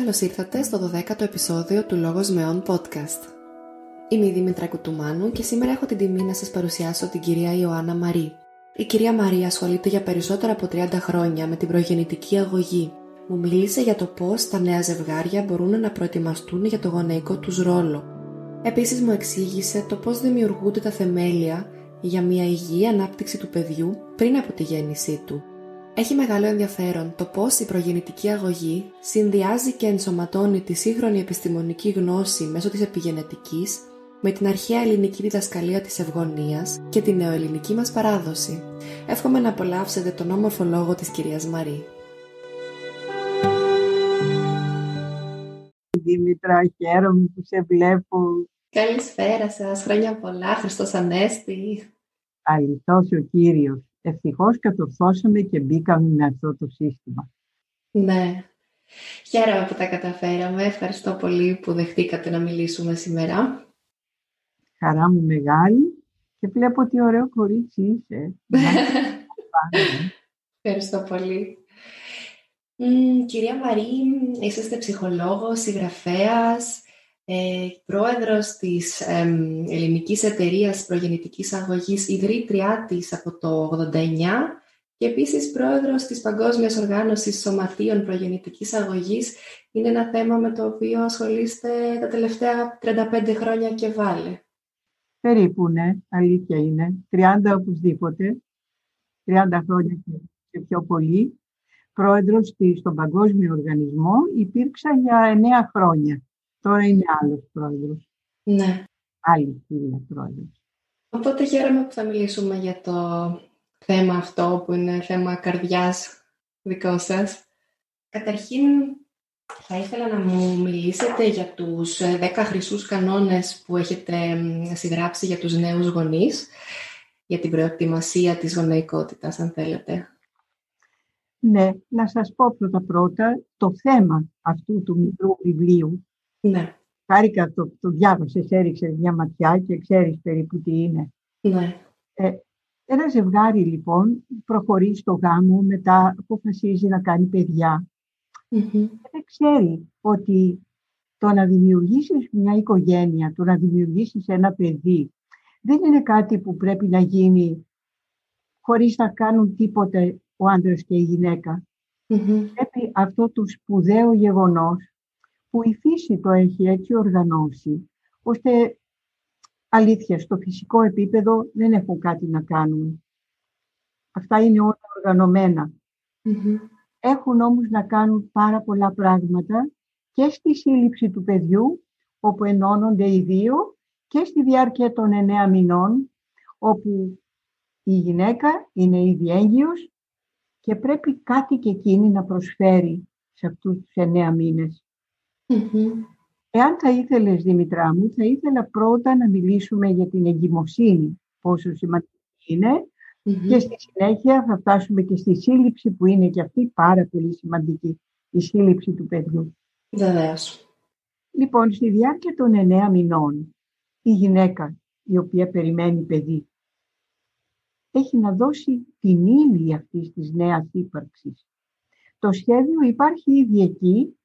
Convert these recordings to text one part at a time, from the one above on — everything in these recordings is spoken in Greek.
Καλώς ήρθατε στο 12ο επεισόδιο του Λόγος Μεών podcast. Είμαι η Δήμητρα Κουτουμάνου και σήμερα έχω την τιμή να σας παρουσιάσω την κυρία Ιωάννα Μαρή. Η κυρία Μαρή ασχολείται για περισσότερα από 30 χρόνια με την προγεννητική αγωγή. Μου μίλησε για το πώς τα νέα ζευγάρια μπορούν να προετοιμαστούν για το γονεϊκό τους ρόλο. Επίσης μου εξήγησε το πώς δημιουργούνται τα θεμέλια για μια υγιή ανάπτυξη του παιδιού πριν από τη γέννησή του έχει μεγάλο ενδιαφέρον το πώς η προγεννητική αγωγή συνδυάζει και ενσωματώνει τη σύγχρονη επιστημονική γνώση μέσω της επιγενετικής με την αρχαία ελληνική διδασκαλία της ευγονίας και την νεοελληνική μας παράδοση. Εύχομαι να απολαύσετε τον όμορφο λόγο της κυρίας Μαρή. Δήμητρα, χαίρομαι που σε βλέπω. Καλησπέρα σας, χρόνια πολλά, Χριστός Ανέστη. Αληθώς ο Κύριος. Ευτυχώς κατορθώσαμε και μπήκαμε με αυτό το σύστημα. Ναι. Χαίρομαι που τα καταφέραμε. Ευχαριστώ πολύ που δεχτήκατε να μιλήσουμε σήμερα. Χαρά μου μεγάλη και βλέπω τι ωραίο κορίτσι είσαι. Ευχαριστώ πολύ. κυρία Μαρή, είσαστε ψυχολόγος, συγγραφέας, ε, πρόεδρος της ε, Ελληνικής Εταιρείας Προγεννητικής Αγωγής, ιδρύτριά της από το 89 και επίσης πρόεδρος της Παγκόσμιας Οργάνωσης Σωματείων Προγεννητικής Αγωγής. Είναι ένα θέμα με το οποίο ασχολείστε τα τελευταία 35 χρόνια και βάλε. Περίπου, ναι, αλήθεια είναι. 30 οπωσδήποτε, 30 χρόνια και πιο πολύ. Πρόεδρος στον Παγκόσμιο Οργανισμό υπήρξα για 9 χρόνια. Τώρα είναι άλλος πρόεδρος. Ναι. Άλλη φίλη πρόεδρος. Οπότε χαίρομαι που θα μιλήσουμε για το θέμα αυτό που είναι θέμα καρδιάς δικό σας. Καταρχήν θα ήθελα να μου μιλήσετε για τους 10 ε, χρυσούς κανόνες που έχετε συγγράψει για τους νέους γονείς, για την προετοιμασία της γονεϊκότητας, αν θέλετε. Ναι, να σας πω πρώτα πρώτα το θέμα αυτού του μικρού βιβλίου ναι. Χάρηκα το, το διάβασες, έριξε μια ματιά και ξέρεις περίπου τι είναι. Ναι. Ε, ένα ζευγάρι λοιπόν προχωρεί στο γάμο, μετά αποφασίζει να κάνει παιδιά. Mm-hmm. δεν ξέρει ότι το να δημιουργήσεις μια οικογένεια, το να δημιουργήσεις ένα παιδί, δεν είναι κάτι που πρέπει να γίνει χωρίς να κάνουν τίποτε ο άντρας και η γυναίκα. Πρέπει αυτό το σπουδαίο γεγονός που η φύση το έχει έτσι οργανώσει, ώστε αλήθεια στο φυσικό επίπεδο δεν έχουν κάτι να κάνουν. Αυτά είναι όλα Έχουν όμως να κάνουν πάρα πολλά πράγματα και στη σύλληψη του παιδιού, όπου ενώνονται οι δύο, και στη διάρκεια των εννέα μηνών, όπου η γυναίκα είναι ήδη έγκυος και πρέπει κάτι και εκείνη να προσφέρει σε αυτούς τους εννέα μήνες. Εάν θα ήθελες, Δημητρά μου, θα ήθελα πρώτα να μιλήσουμε για την εγκυμοσύνη, πόσο σημαντική και στη συνέχεια θα φτάσουμε και στη σύλληψη που είναι και αυτή πάρα πολύ σημαντική, η σύλληψη του παιδιού. Βεβαίως. Λοιπόν, στη διάρκεια των εννέα μηνών, η γυναίκα η οποία περιμένει παιδί, έχει να δώσει την ύλη αυτής της νέας ύπαρξης. Το σχέδιο υπάρχει ήδη εκεί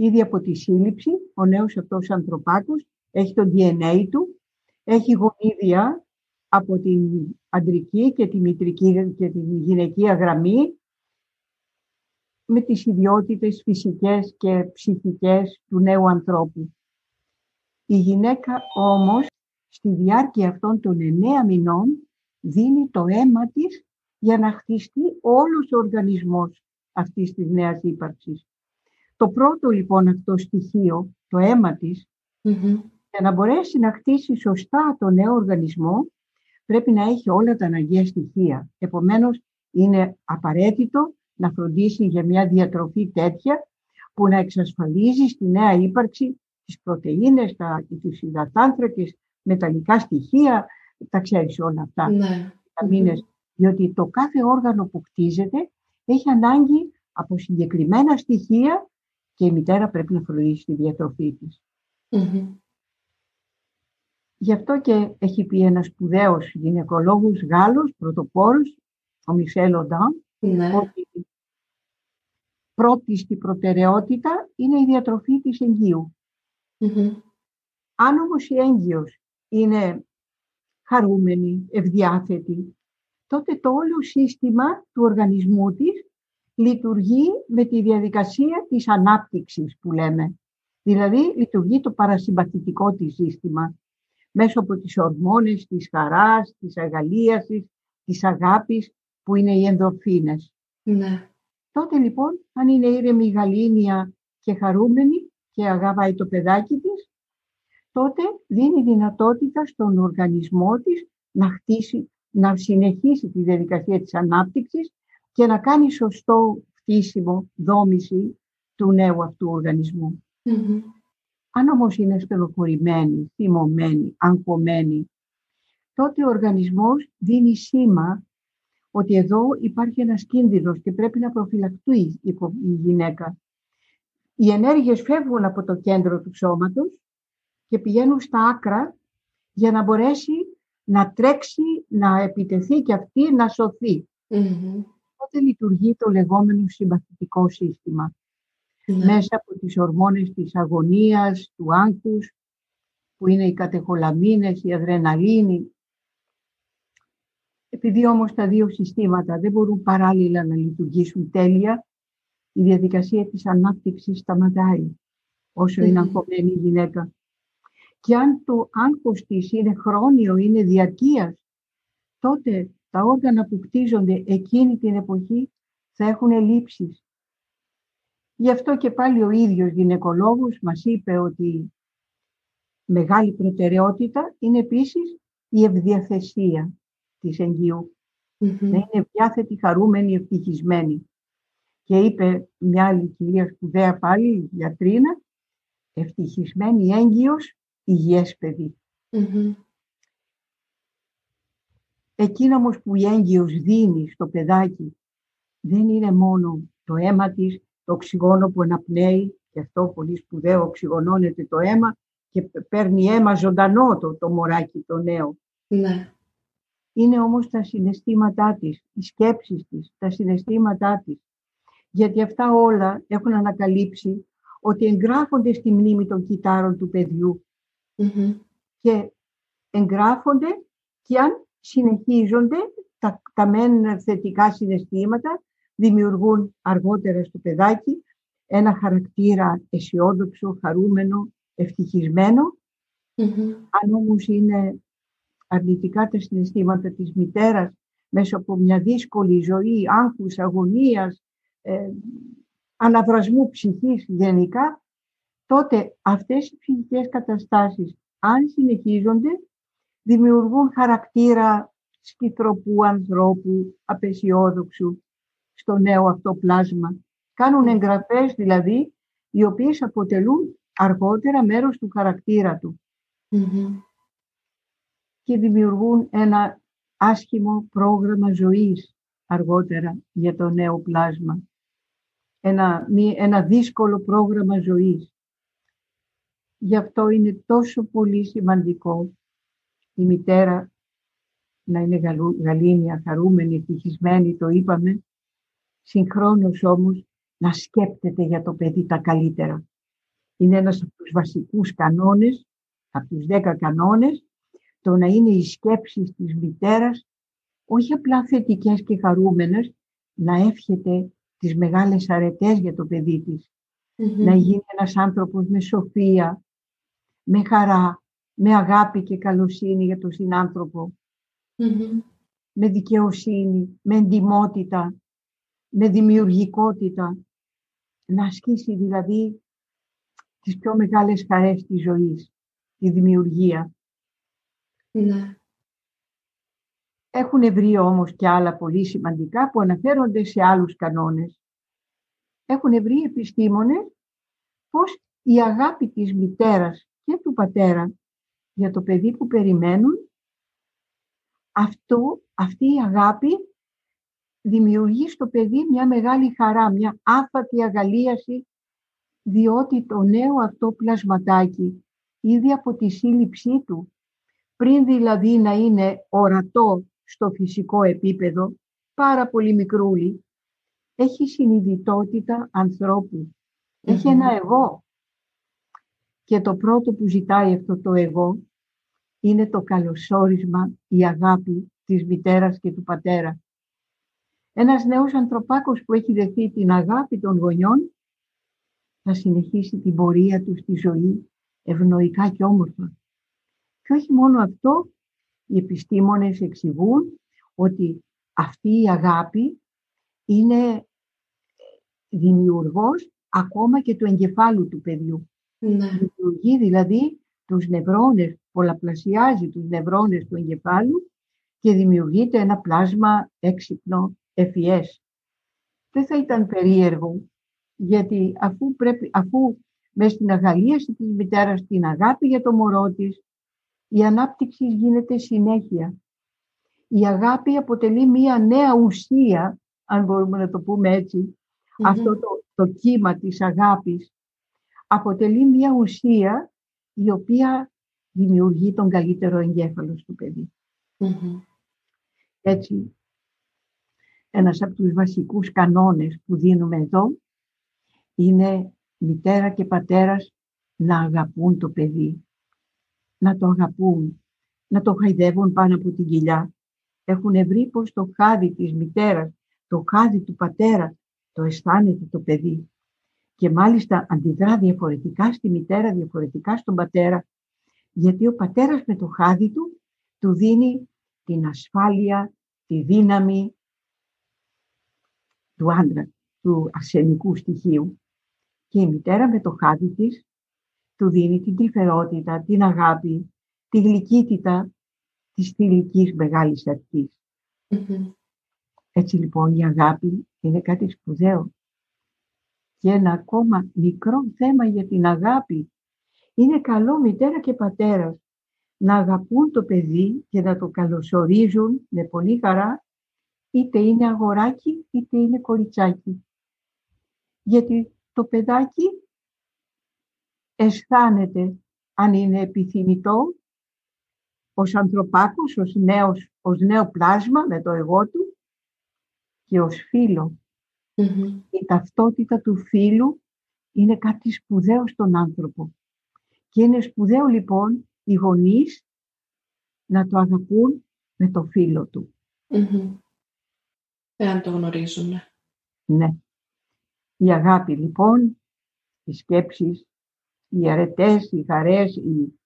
ήδη από τη σύλληψη, ο νέος αυτός ανθρωπάκος έχει το DNA του, έχει γονίδια από την αντρική και τη μητρική και τη γυναικεία γραμμή με τις ιδιότητες φυσικές και ψυχικές του νέου ανθρώπου. Η γυναίκα όμως στη διάρκεια αυτών των εννέα μηνών δίνει το αίμα της για να χτιστεί όλος ο οργανισμός αυτής της νέας ύπαρξης. Το πρώτο λοιπόν αυτό στοιχείο, το αίμα της, για να μπορέσει να χτίσει σωστά το νέο οργανισμό, πρέπει να έχει όλα τα αναγκαία στοιχεία. Επομένως, είναι απαραίτητο να φροντίσει για μια διατροφή τέτοια που να εξασφαλίζει στη νέα ύπαρξη τις πρωτεΐνες, τα, τους υδατάνθρακες, μεταλλικά στοιχεία, τα ξέρεις όλα αυτά, ναι. διότι το κάθε όργανο που κτίζεται έχει ανάγκη από συγκεκριμένα στοιχεία και η μητέρα πρέπει να φροντίσει τη διατροφή της. Γι' αυτό και έχει πει ένας σπουδαίος γυναικολόγος Γάλλος, πρωτοπόρος, ο Μισελ Οντάν, ναι. ότι πρώτη στη προτεραιότητα είναι η διατροφή της εγγυου Αν όμως η έγκυος είναι χαρούμενη, ευδιάθετη, τότε το όλο σύστημα του οργανισμού της λειτουργεί με τη διαδικασία της ανάπτυξης που λέμε. Δηλαδή λειτουργεί το παρασυμπαθητικό της σύστημα μέσω από τις ορμόνες της χαράς, της αγαλίασης, της αγάπης που είναι οι ενδορφίνες. Ναι. Τότε λοιπόν αν είναι ήρεμη η γαλήνια και χαρούμενη και αγαπάει το παιδάκι της, τότε δίνει δυνατότητα στον οργανισμό της να χτίσει, να συνεχίσει τη διαδικασία της ανάπτυξης και να κάνει σωστό χτίσιμο, δόμηση του νέου αυτού Αν όμως είναι στενοχωρημένη, θυμωμένη, αγχωμένη, τότε ο οργανισμός δίνει σήμα ότι εδώ υπάρχει ένας κίνδυνος και πρέπει να προφυλακτεί η γυναίκα. Οι ενέργειες φεύγουν από το κέντρο του σώματος και πηγαίνουν στα άκρα για να μπορέσει να τρέξει, να επιτεθεί και αυτή να σωθεί. Mm-hmm. Τότε λειτουργεί το λεγόμενο συμπαθητικό σύστημα; Ναι. Μέσα από τις ορμόνες της αγωνίας, του άγχους, που είναι οι κατεχολαμίνες, η αδρεναλίνη. Επειδή όμως τα δύο συστήματα δεν μπορούν παράλληλα να λειτουργήσουν τέλεια, η διαδικασία της ανάπτυξης σταματάει όσο είναι αγχωμένη η γυναίκα. Και αν το άγχος της είναι χρόνιο, είναι διαρκείας, τότε τα όργανα που κτίζονται εκείνη την εποχή θα έχουν ελλείψεις. Γι' αυτό και πάλι ο ίδιος γυναικολόγος μας είπε ότι μεγάλη προτεραιότητα είναι επίσης η ευδιαθεσία της εγγυου Να είναι ευδιάθετη, χαρούμενη, ευτυχισμένη. Και είπε μια άλλη κυρία σπουδαία πάλι, γιατρίνα, ευτυχισμένη έγκυος υγιές Εκείνο όμως που η έγκυος δίνει στο παιδάκι δεν είναι μόνο το αίμα της, το οξυγόνο που αναπνέει, και αυτό πολύ σπουδαίο, οξυγονώνεται το αίμα και παίρνει αίμα ζωντανό το, το μωράκι το νέο. Ναι. Είναι όμως τα συναισθήματά της, οι σκέψεις της, τα συναισθήματά της. Γιατί αυτά όλα έχουν ανακαλύψει ότι εγγράφονται στη μνήμη των κυτάρων του παιδιού και εγγράφονται και αν συνεχίζονται τα, τα μεν θετικά συναισθήματα δημιουργούν αργότερα στο παιδάκι ένα χαρακτήρα αισιόδοξο, χαρούμενο, ευτυχισμένο. Αν όμως είναι αρνητικά τα συναισθήματα της μητέρας μέσα από μια δύσκολη ζωή, άγχους, αγωνίας, ε, αναβρασμού ψυχής γενικά, τότε αυτές οι ψυχικές καταστάσεις, αν συνεχίζονται, δημιουργούν χαρακτήρα σκητροπού ανθρώπου, απεσιόδοξου στο νέο αυτό πλάσμα. Κάνουν εγγραφές δηλαδή, οι οποίες αποτελούν αργότερα μέρος του χαρακτήρα του. Και δημιουργούν ένα άσχημο πρόγραμμα ζωής αργότερα για το νέο πλάσμα. Ένα, ένα δύσκολο πρόγραμμα ζωής. Γι' αυτό είναι τόσο πολύ σημαντικό η μητέρα να είναι γαλήνια, χαρούμενη, ευτυχισμένη, το είπαμε, συγχρόνως όμως να σκέπτεται για το παιδί τα καλύτερα. Είναι ένας από τους βασικούς κανόνες, από τους δέκα κανόνες, το να είναι οι σκέψεις της μητέρας όχι απλά θετικές και χαρούμενες, να εύχεται τις μεγάλες αρετές για το παιδί της. Να γίνει ένας άνθρωπος με σοφία, με χαρά, με αγάπη και καλοσύνη για τον συνανθρωπο με δικαιοσύνη, με εντιμότητα, με δημιουργικότητα. Να ασκήσει δηλαδή τις πιο μεγάλες χαρές της ζωής, τη δημιουργία. Ναι. Έχουν βρει όμως και άλλα πολύ σημαντικά που αναφέρονται σε άλλους κανόνες. Έχουν βρει επιστήμονες πως η αγάπη της μητέρας και του πατέρα για το παιδί που περιμένουν, αυτό, αυτή η αγάπη δημιουργεί στο παιδί μια μεγάλη χαρά, μια άφατη αγαλίαση, διότι το νέο αυτό πλασματάκι, ήδη από τη σύλληψή του, πριν δηλαδή να είναι ορατό στο φυσικό επίπεδο, πάρα πολύ μικρούλι, έχει συνειδητότητα ανθρώπου. Έχει ένα εγώ. Και το πρώτο που ζητάει αυτό το εγώ είναι το καλωσόρισμα, η αγάπη της μητέρας και του πατέρα. Ένας νέος ανθρωπάκος που έχει δεθεί την αγάπη των γονιών θα συνεχίσει την πορεία του στη ζωή ευνοϊκά και όμορφα. Και όχι μόνο αυτό, οι επιστήμονες εξηγούν ότι αυτή η αγάπη είναι δημιουργός ακόμα και του εγκεφάλου του παιδιού. Ναι. Δημιουργεί δηλαδή τους νευρώνες, πολλαπλασιάζει τους νευρώνες του εγκεφάλου και δημιουργείται ένα πλάσμα έξυπνο, ευφυές. Δεν θα ήταν περίεργο, γιατί αφού, πρέπει, αφού μες στην αγαλίαση της μητέρας την αγάπη για το μωρό της, η ανάπτυξη γίνεται συνέχεια. Η αγάπη αποτελεί μία νέα ουσία, αν μπορούμε να το πούμε αυτό το, το κύμα της αγάπης, αποτελεί μία ουσία η οποία δημιουργεί τον καλύτερο εγκέφαλο στο παιδί. Έτσι, ένας από τους βασικούς κανόνες που δίνουμε εδώ είναι μητέρα και πατέρας να αγαπούν το παιδί, να το αγαπούν, να το χαϊδεύουν πάνω από την κοιλιά. Έχουν βρει πως το χάδι της μητέρας, το χάδι του πατέρας, το αισθάνεται το παιδί. Και μάλιστα αντιδρά διαφορετικά στη μητέρα, διαφορετικά στον πατέρα, γιατί ο πατέρας με το χάδι του του δίνει την ασφάλεια, τη δύναμη του άντρα, του αρσενικού στοιχείου. Και η μητέρα με το χάδι της του δίνει την τρυφερότητα, την αγάπη, τη γλυκύτητα της θηλυκής μεγάλης Έτσι λοιπόν η αγάπη είναι κάτι σπουδαίο. Και ένα ακόμα μικρό θέμα για την αγάπη. Είναι καλό μητέρα και πατέρας να αγαπούν το παιδί και να το καλωσορίζουν με πολύ χαρά είτε είναι αγοράκι είτε είναι κοριτσάκι. Γιατί το παιδάκι αισθάνεται αν είναι επιθυμητό ως ανθρωπάκος, ως, νέος, ως νέο πλάσμα με το εγώ του και ως φιλο Η ταυτότητα του φίλου είναι κάτι σπουδαίο στον άνθρωπο. Και είναι σπουδαίο λοιπόν οι γονείς να το αγαπούν με το φίλο του. Εάν το γνωρίζουν. Ναι. Η αγάπη λοιπόν, οι σκέψεις, οι αρετές, οι χαρές, οι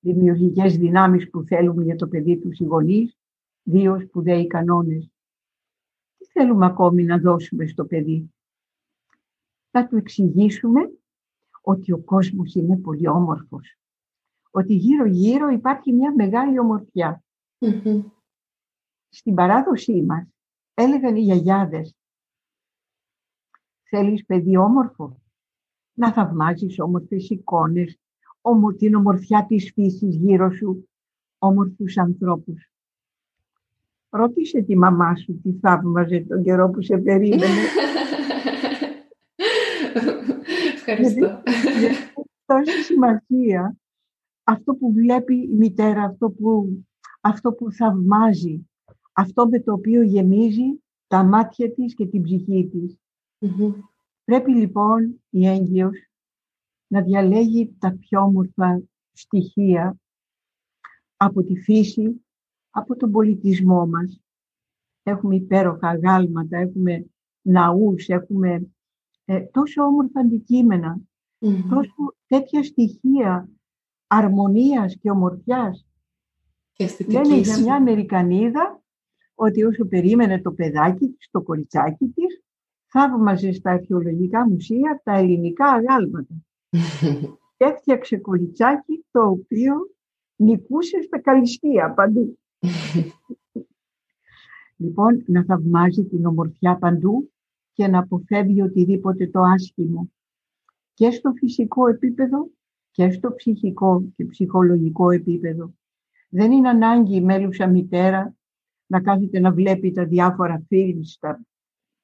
δημιουργικές δυνάμεις που θέλουμε για το παιδί τους οι γονείς, δύο σπουδαίοι κανόνες. Τι θέλουμε ακόμη να δώσουμε στο παιδί. Θα του εξηγήσουμε ότι ο κόσμος είναι πολύ όμορφος. Ότι γύρω-γύρω υπάρχει μια μεγάλη Στην παράδοσή μας έλεγαν οι γιαγιάδες Θέλεις παιδί όμορφο, να θαυμάζεις όμορφες εικόνες, όμο, την ομορφιά της φύσης γύρω σου, όμορφους ανθρώπους. Ρώτησε τη μαμά σου τι θαύμαζε τον καιρό που σε περίμενε. Ευχαριστώ. τόση σημασία αυτό που βλέπει η μητέρα, αυτό που, αυτό που θαυμάζει, αυτό με το οποίο γεμίζει τα μάτια της και την ψυχή της. Πρέπει λοιπόν η έγκυος να διαλέγει τα πιο όμορφα στοιχεία από τη φύση, από τον πολιτισμό μας. Έχουμε υπέροχα γάλματα, έχουμε ναούς, έχουμε ε, τόσο όμορφα τόσο τέτοια στοιχεία αρμονίας και ομορφιάς. Και Λένε για μια Αμερικανίδα ότι όσο περίμενε το παιδάκι της, το κοριτσάκι της, θαύμαζε στα αρχαιολογικά μουσεία τα ελληνικά αγάλματα. Έφτιαξε κοριτσάκι το οποίο νικούσε στα καλυστία παντού. Λοιπόν, να θαυμάζει την ομορφιά παντού και να αποφεύγει οτιδήποτε το άσχημο. Και στο φυσικό επίπεδο και στο ψυχικό και ψυχολογικό επίπεδο. Δεν είναι ανάγκη η μέλουσα μητέρα να κάθεται να βλέπει τα διάφορα φίλμ, τα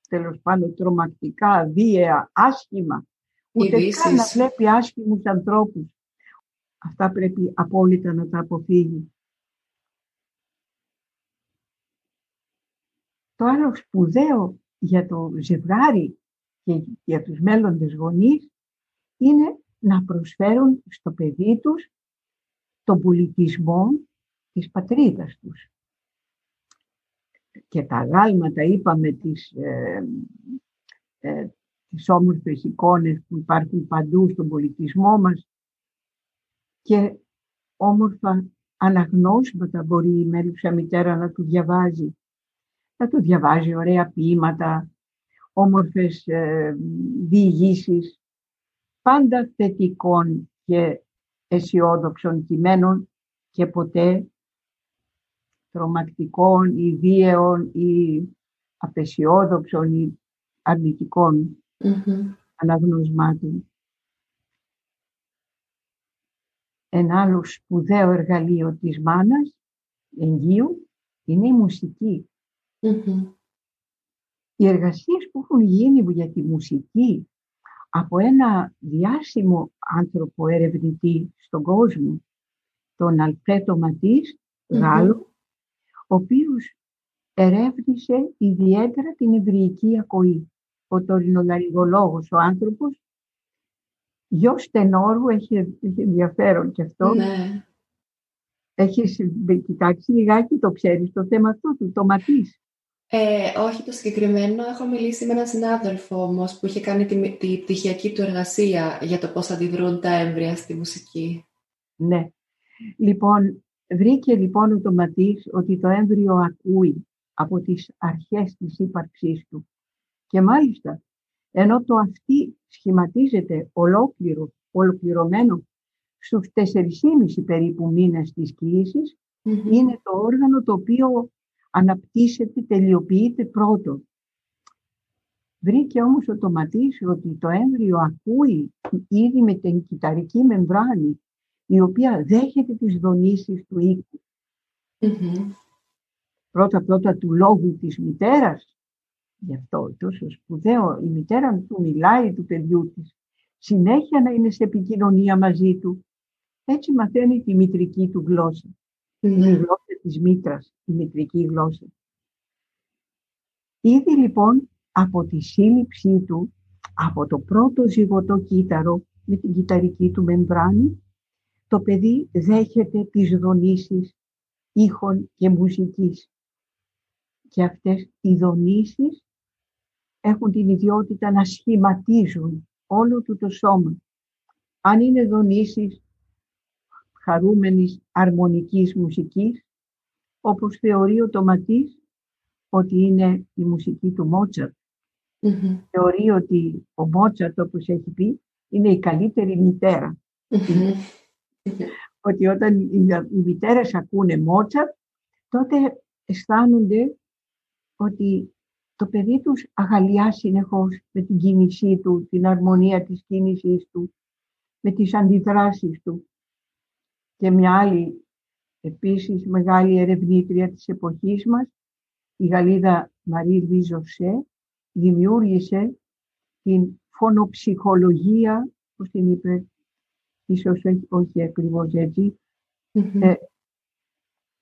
τέλος πάντων τρομακτικά, βίαια, άσχημα. Ούτε καν να βλέπει άσχημους ανθρώπους. Αυτά πρέπει απόλυτα να τα αποφύγει. Το άλλο σπουδαίο για το ζευγάρι και για τους μέλλοντες γονείς είναι να προσφέρουν στο παιδί τους τον πολιτισμό της πατρίδας τους. Και τα γάλματα, είπαμε, τις, ε, ε, τις όμορφες εικόνες που υπάρχουν παντού στον πολιτισμό μας και όμορφα αναγνώσματα μπορεί η μέλουσα μητέρα να του διαβάζει. Να του διαβάζει ωραία ποίηματα, όμορφες ε, διηγήσεις, πάντα θετικών και αισιόδοξων κειμένων και ποτέ τρομακτικών ή βίαιων ή απεσιόδοξων ή αρνητικών αναγνωσμάτων. Ένα άλλο σπουδαίο εργαλείο της μάνας εγγύου είναι η μουσικη Οι εργασίες που έχουν γίνει για τη μουσική από ένα διάσημο άνθρωπο ερευνητή στον κόσμο, τον Αλφρέτο Ματής, Γάλλο, ο οποίος ερεύνησε ιδιαίτερα την υβρική ακοή. Ο τωρινολαριγολόγος, ο άνθρωπος, γιος τενόρου, έχει, έχει ενδιαφέρον και αυτό. Ναι. Έχεις κοιτάξει λιγάκι, το ξέρεις, το θέμα αυτό του, το Ματής. Ε, όχι το συγκεκριμένο. Έχω μιλήσει με έναν συνάδελφο όμως που είχε κάνει τη, τη πτυχιακή του εργασία για το πώς αντιδρούν τα έμβρια στη μουσική. Ναι. Λοιπόν, βρήκε λοιπόν ο Τοματής ότι το έμβριο ακούει από τις αρχές της ύπαρξής του. Και μάλιστα, ενώ το αυτή σχηματίζεται ολόκληρο, ολοκληρωμένο στους 4,5 περίπου μήνες της κλησης είναι το όργανο το οποίο αναπτύσσεται, τελειοποιείται πρώτο. Βρήκε όμως ο Τοματής ότι το έμβριο ακούει ήδη με την κυταρική μεμβράνη η οποία δέχεται τις δονήσεις του οίκου. Πρώτα-πρώτα του λόγου της μητέρας, γι' αυτό τόσο σπουδαίο, η μητέρα του μιλάει του παιδιού της, συνέχεια να είναι σε επικοινωνία μαζί του. Έτσι μαθαίνει τη μητρική του γλώσσα της μήτρας, η μητρική γλώσσα. Ήδη λοιπόν από τη σύλληψή του, από το πρώτο ζυγωτό κύτταρο με την κυταρική του μεμβράνη, το παιδί δέχεται τις δονήσεις ήχων και μουσικής. Και αυτές οι δονήσεις έχουν την ιδιότητα να σχηματίζουν όλο του το σώμα. Αν είναι δονήσεις χαρούμενης αρμονικής μουσικής, όπως θεωρεί ο Τοματής ότι είναι η μουσική του μοτσαρτ Θεωρεί ότι ο Μότσαρτ, όπως έχει πει, είναι η καλύτερη ότι όταν οι μητέρες ακούνε Μότσαρτ, τότε αισθάνονται ότι το παιδί τους αγαλιά συνεχώς με την κίνησή του, την αρμονία της κίνησής του, με τις αντιδράσεις του. Και μια άλλη Επίσης, μεγάλη ερευνήτρια της εποχής μας, η Γαλλίδα Μαρή Βιζοσέ, δημιούργησε την φωνοψυχολογία, πώς την είπε, ίσως όχι, όχι ακριβώς ε,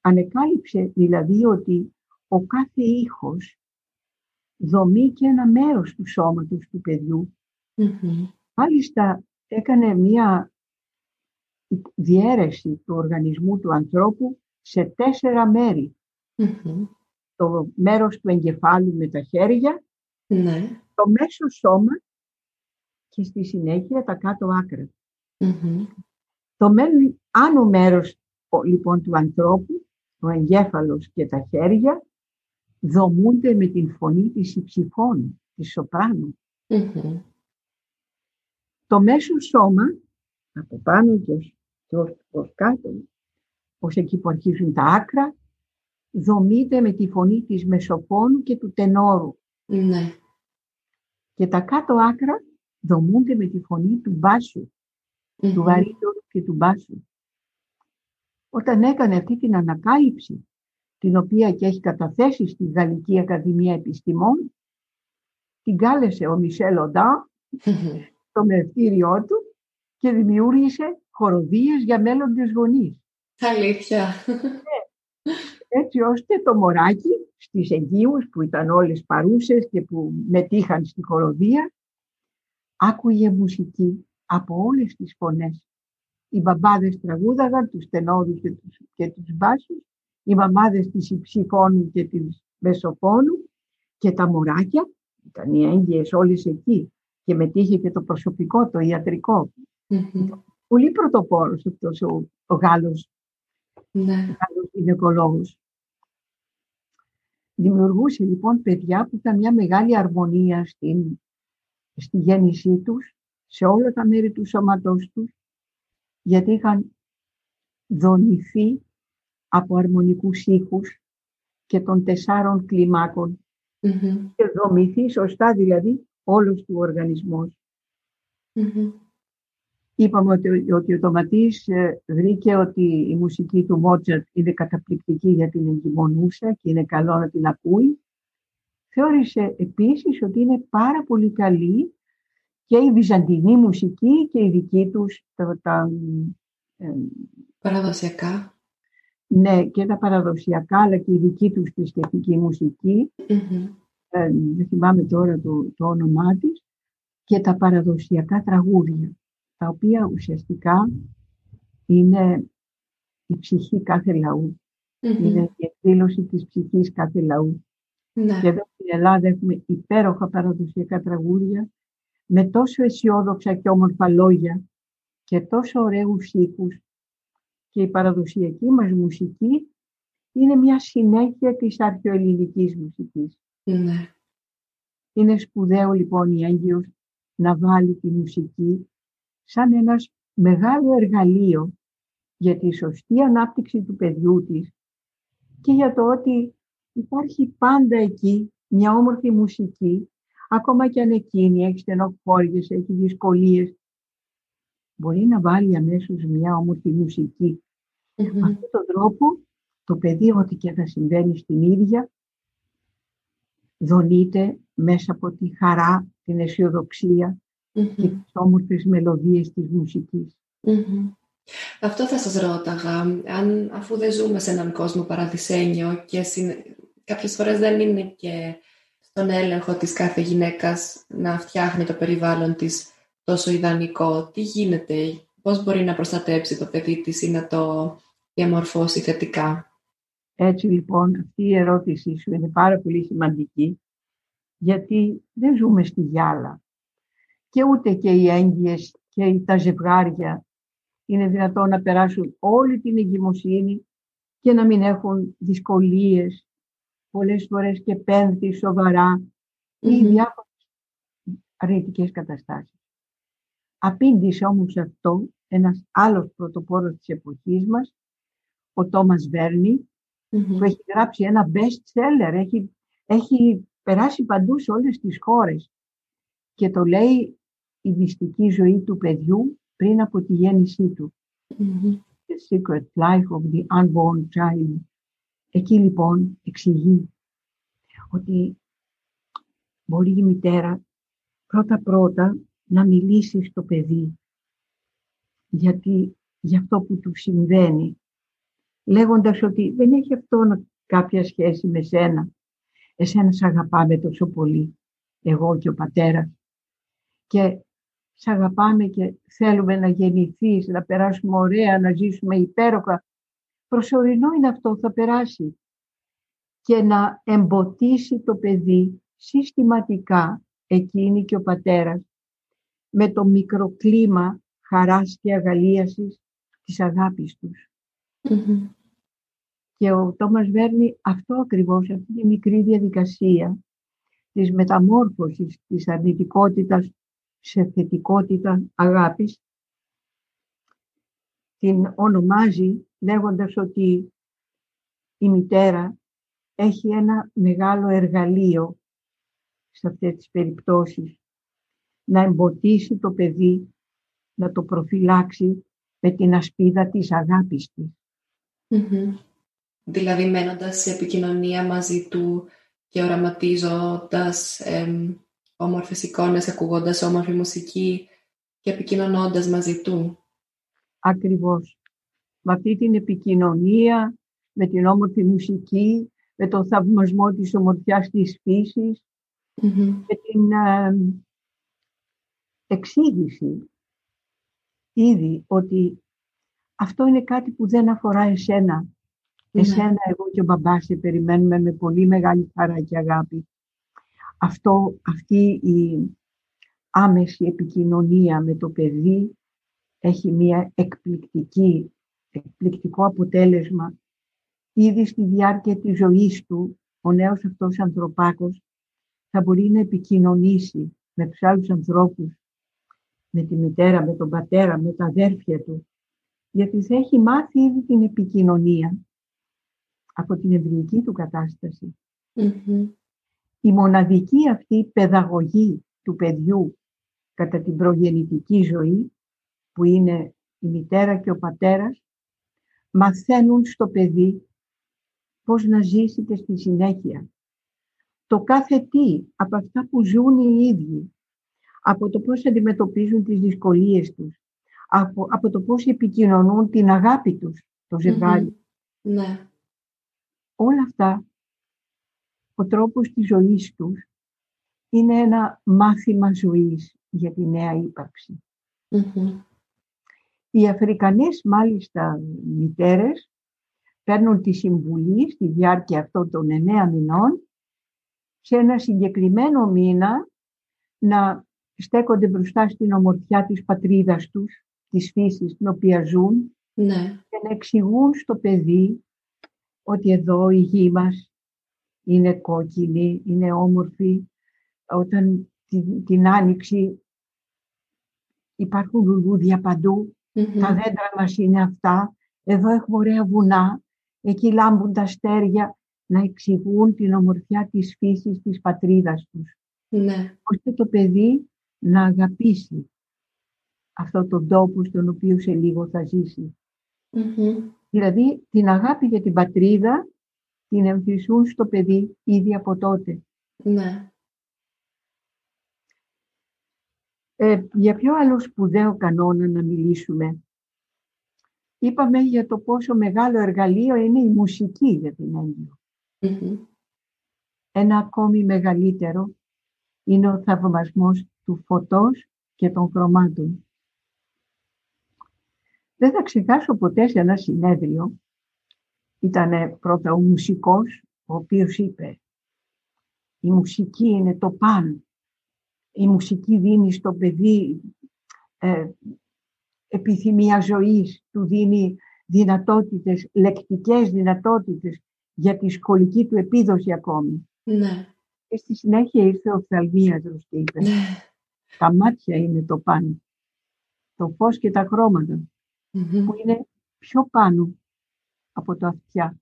ανεκάλυψε δηλαδή ότι ο κάθε ήχος δομεί και ένα μέρος του σώματος του παιδιού. Μάλιστα έκανε μία διέρεση του οργανισμού του ανθρώπου σε τέσσερα Το μέρος του εγκεφάλου με τα χέρια, ναι. το μέσο σώμα και στη συνέχεια τα κάτω Το άνω μέρος λοιπόν του ανθρώπου, ο εγκέφαλος και τα χέρια, δομούνται με την φωνή της υψηφών, της σοπράνου. Το μέσο σώμα, από πάνω και και ως, κάτω, ως εκεί που αρχίζουν τα άκρα, δομείται με τη φωνή της μεσοφώνου και του τενόρου. Ναι. Και τα κάτω άκρα δομούνται με τη φωνή του μπασου του βαρύτερου και του μπάσου. Όταν έκανε αυτή την ανακάλυψη, την οποία και έχει καταθέσει στη Γαλλική Ακαδημία Επιστημών, την κάλεσε ο Μισελ Οντά στο μευτήριό του και δημιούργησε χοροδίες για μέλλοντες γονείς. Αλήθεια. Ναι. έτσι ώστε το μωράκι στις εγγύους που ήταν όλες παρούσες και που μετήχαν στη χοροδία άκουγε μουσική από όλες τις φωνές. Οι μπαμπάδες τραγούδαγαν τους τενόρους και τους, και τους μπάσους, οι μαμάδες της υψηφώνου και της μεσοφώνου και τα μωράκια, ήταν οι έγκυες όλες εκεί και μετήχε και το προσωπικό, το ιατρικό. Πολύ πρωτοπόρος αυτός ο, ο Γάλλος, ναι. Γάλλος γυναικολόγος. Δημιουργούσε λοιπόν παιδιά που ήταν μια μεγάλη αρμονία στην, στη γέννησή τους, σε όλα τα μέρη του σώματός τους, γιατί είχαν δονηθεί από αρμονικούς ήχους και των τεσσάρων και δομηθεί σωστά δηλαδή όλος του οργανισμός. Είπαμε ότι, ότι ο Τοματής ε, βρήκε ότι η μουσική του Μότζαρτ είναι καταπληκτική για την εγκυμονούσα και είναι καλό να την ακούει. Θεώρησε επίσης ότι είναι πάρα πολύ καλή και η βυζαντινή μουσική και η δική τους τα, τα ε, παραδοσιακά. Ναι, και τα παραδοσιακά, αλλά και η δική τους θρησκευτική μουσική. Ε, δεν θυμάμαι τώρα το, το όνομά της. Και τα παραδοσιακά τραγούδια τα οποία ουσιαστικά είναι η ψυχή κάθε Είναι η εκδήλωση της ψυχής κάθε λαού. Ναι. Και εδώ στην Ελλάδα έχουμε υπέροχα παραδοσιακά τραγούδια με τόσο αισιόδοξα και όμορφα λόγια και τόσο ωραίους ήχους και η παραδοσιακή μας μουσική είναι μια συνέχεια της αρχαιοελληνικής μουσικής. Ναι. Είναι σπουδαίο λοιπόν η Άγγιος να βάλει τη μουσική σαν ένας μεγάλο εργαλείο για τη σωστή ανάπτυξη του παιδιού της και για το ότι υπάρχει πάντα εκεί μια όμορφη μουσική, ακόμα και αν εκείνη έχει στενοχώριες, έχει δυσκολίες, μπορεί να βάλει αμέσως μια όμορφη μουσική. Με αυτόν τον τρόπο το παιδί ό,τι και θα συμβαίνει στην ίδια δονείται μέσα από τη χαρά, την αισιοδοξία και τις όμορφες μελωδίες της μουσικης Αυτό θα σας ρώταγα, αν, αφού δεν ζούμε σε έναν κόσμο παραδεισένιο και συν, κάποιες φορές δεν είναι και στον έλεγχο της κάθε γυναίκας να φτιάχνει το περιβάλλον της τόσο ιδανικό, τι γίνεται, πώς μπορεί να προστατέψει το παιδί της ή να το διαμορφώσει θετικά; Έτσι λοιπόν αυτή η ερώτησή σου είναι πάρα πολύ σημαντική γιατί δεν ζούμε στη γυάλα και ούτε και οι έγκυες και τα ζευγάρια είναι δυνατόν να περάσουν όλη την εγκυμοσύνη και να μην έχουν δυσκολίες, πολλές φορές και πένθη σοβαρά ή διάφορες αρνητικές καταστάσεις. Απήντησε όμως αυτό ένας άλλος πρωτοπόρος της εποχής μας, ο Τόμας που έχει γράψει ένα best seller, έχει, έχει περάσει παντού σε όλες τις χώρες και το λέει η μυστική ζωή του παιδιού πριν από τη γέννησή του. The secret life of the unborn child. Εκεί λοιπόν εξηγεί ότι μπορεί η μητέρα πρώτα-πρώτα να μιλήσει στο παιδί γιατί για αυτό που του συμβαίνει λέγοντας ότι δεν έχει αυτό κάποια σχέση με σένα. Εσένα σ' αγαπάμε τόσο πολύ, εγώ και ο πατέρας. Και σ' αγαπάμε και θέλουμε να γεννηθείς, να περάσουμε ωραία, να ζήσουμε υπέροχα. Προσωρινό είναι αυτό, θα περάσει. Και να εμποτίσει το παιδί συστηματικά, εκείνη και ο πατέρας, με το μικροκλίμα χαράς και αγαλίασης της αγάπης τους. Και ο Τόμας Βέρνη αυτό ακριβώς, αυτή τη μικρή διαδικασία της μεταμόρφωσης της αρνητικότητας σε θετικότητα αγάπης, την ονομάζει λέγοντας ότι η μητέρα έχει ένα μεγάλο εργαλείο σε αυτές τις περιπτώσεις. Να εμποτίσει το παιδί, να το προφυλάξει με την ασπίδα της αγάπης της. Δηλαδή μένοντας σε επικοινωνία μαζί του και οραματίζοντας ε, όμορφες εικόνες, ακούγοντας όμορφη μουσική και επικοινωνώντας μαζί του. Ακριβώς. Με αυτή την επικοινωνία, με την όμορφη μουσική, με τον θαυμασμό της ομορφιάς της φυσης με την ε, εξήγηση ήδη ότι αυτό είναι κάτι που δεν αφορά εσένα. Ναι. Εσένα, εγώ και ο μπαμπάς σε περιμένουμε με πολύ μεγάλη χαρά και αγάπη. Αυτό, αυτή η άμεση επικοινωνία με το παιδί έχει μια εκπληκτική, εκπληκτικό αποτέλεσμα. Ήδη στη διάρκεια της ζωής του, ο νέος αυτός ανθρωπάκος θα μπορεί να επικοινωνήσει με τους άλλους ανθρώπους, με τη μητέρα, με τον πατέρα, με τα αδέρφια του, γιατί θα έχει μάθει ήδη την επικοινωνία από την ευρυϊκή του κατασταση Η μοναδική αυτή παιδαγωγή του παιδιού κατά την προγεννητική ζωή, που είναι η μητέρα και ο πατέρας, μαθαίνουν στο παιδί πώς να ζήσετε στη συνέχεια. Το κάθε τι από αυτά που ζουν οι ίδιοι, από το πώς αντιμετωπίζουν τις δυσκολίες τους, από, από το πώς επικοινωνούν την αγάπη τους, το ζευγάρι. Ναι. Όλα αυτά, ο τρόπος της ζωής τους είναι ένα μάθημα ζωής για τη νέα Οι Αφρικανές μάλιστα μητέρες παίρνουν τη συμβουλή στη διάρκεια αυτών των εννέα μηνών σε ένα συγκεκριμένο μήνα να στέκονται μπροστά στην ομορφιά της πατρίδας τους, της φύσης την οποία ζουν ναι. και να εξηγούν στο παιδί ότι εδώ η γη μας είναι κόκκινη, είναι όμορφη. Όταν την, την άνοιξη υπάρχουν λουλούδια τα δέντρα μας είναι αυτά, εδώ έχουμε ωραία βουνά, εκεί λάμπουν τα αστέρια να εξηγούν την ομορφιά της φύσης της πατρίδας τους. Ναι. Ώστε το παιδί να αγαπήσει αυτό τον τόπο στον οποίο σε λίγο θα ζησει Δηλαδή την αγάπη για την πατρίδα την εμφυσούν στο παιδί ήδη από τότε. Ναι. Ε, για ποιο άλλο σπουδαίο κανόνα να μιλήσουμε; Είπαμε για το πόσο μεγάλο εργαλείο είναι η μουσική για την έγκυο. Ένα ακόμη μεγαλύτερο είναι ο θαυμασμός του φωτός και των χρωμάτων. Δεν θα ξεχάσω ποτέ σε ένα συνέδριο, ήταν πρώτα ο μουσικός, ο οποίος είπε «Η μουσική είναι το παν, η μουσική δίνει στο παιδί ε, επιθυμία ζωής, του δίνει δυνατότητες, λεκτικές δυνατότητες για τη σχολική του επίδοση ακόμη. Ναι. Και στη συνέχεια ήρθε ο φθαλμίατρος και είπε ναι. «Τα μάτια είναι το πάνω, το φως και τα χρωματα που είναι πιο πάνω από το αυτιά.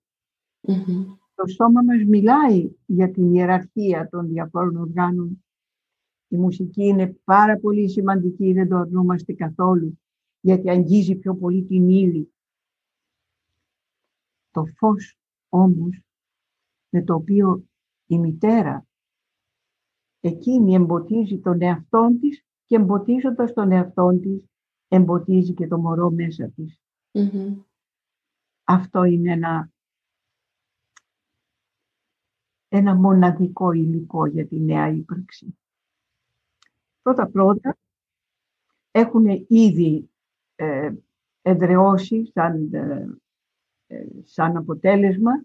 Το σώμα μας μιλάει για την ιεραρχία των διαφόρων οργάνων. Η μουσική είναι πάρα πολύ σημαντική, δεν το αρνούμαστε καθόλου, γιατί αγγίζει πιο πολύ την ύλη. Το φως όμως, με το οποίο η μητέρα εκείνη εμποτίζει τον εαυτό της και εμποτίζοντας τον εαυτό της εμποτίζει και το μωρό μέσα της. Αυτό είναι ένα, ένα μοναδικό υλικό για τη νέα ύπαρξη. Πρώτα-πρώτα έχουν ήδη ε, εδραιώσει σαν, ε, ε, σαν αποτέλεσμα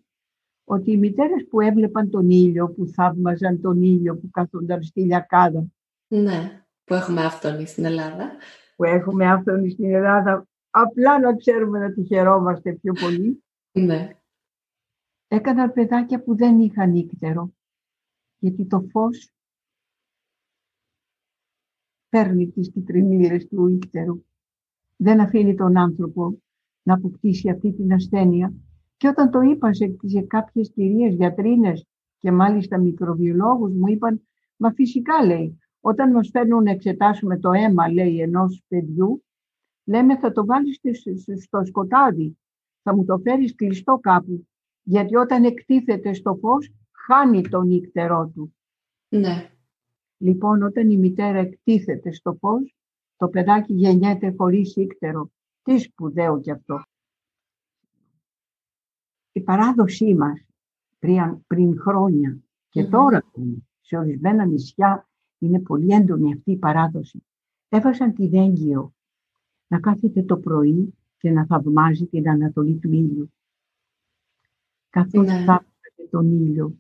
ότι οι μητέρες που έβλεπαν τον ήλιο, που θαύμαζαν τον ήλιο, που καθόνταν στη λιακάδα. Ναι, που έχουμε αυτόν στην Ελλάδα που έχουμε αυτόν στην Ελλάδα, απλά να ξέρουμε να τη χαιρόμαστε πιο πολύ. Ναι. Έκαναν παιδάκια που δεν είχαν ίκτερο, γιατί το φως παίρνει τις κυτρινίλες του ίκτερου. Δεν αφήνει τον άνθρωπο να αποκτήσει αυτή την ασθένεια. Και όταν το είπα σε, σε κάποιες κυρίες γιατρίνες και μάλιστα μικροβιολόγους μου είπαν, μα φυσικά λέει, όταν μας φέρνουν να εξετάσουμε το αίμα, λέει, ενός παιδιού, λέμε θα το βάλεις στο σκοτάδι, θα μου το φέρεις κλειστό κάπου, γιατί όταν εκτίθεται στο φως, χάνει τον ίκτερό του. Ναι. Λοιπόν, όταν η μητέρα εκτίθεται στο φως, το παιδάκι γεννιέται χωρίς ίκτερο. Τι σπουδαίο κι αυτό. παράδοσή μας πριν, πριν χρόνια και τώρα σε ορισμένα νησιά είναι πολύ έντονη αυτή η παράδοση. Έβασαν την έγκυο να κάθεται το πρωί και να θαυμάζει την ανατολή του ήλιου. Καθώς ναι. θαύμαζε τον ήλιο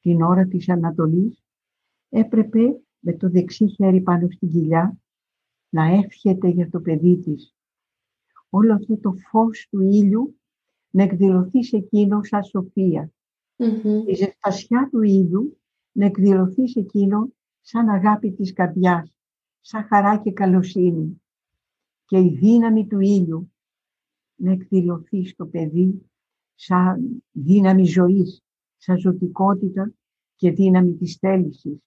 την ώρα της Ανατολής, έπρεπε με το δεξί χέρι πάνω στην κοιλιά να εύχεται για το παιδί της. Όλο αυτό το φως του ήλιου να εκδηλωθεί σε εκείνο σαν σοφία. Η ζεστασιά του ήλιου να εκδηλωθεί σε εκείνο σαν αγάπη της καρδιάς, σαν χαρά και καλοσύνη. Και η δύναμη του ήλιου να εκδηλωθεί στο παιδί σαν δύναμη ζωής, σαν ζωτικότητα και δύναμη της θέλησης.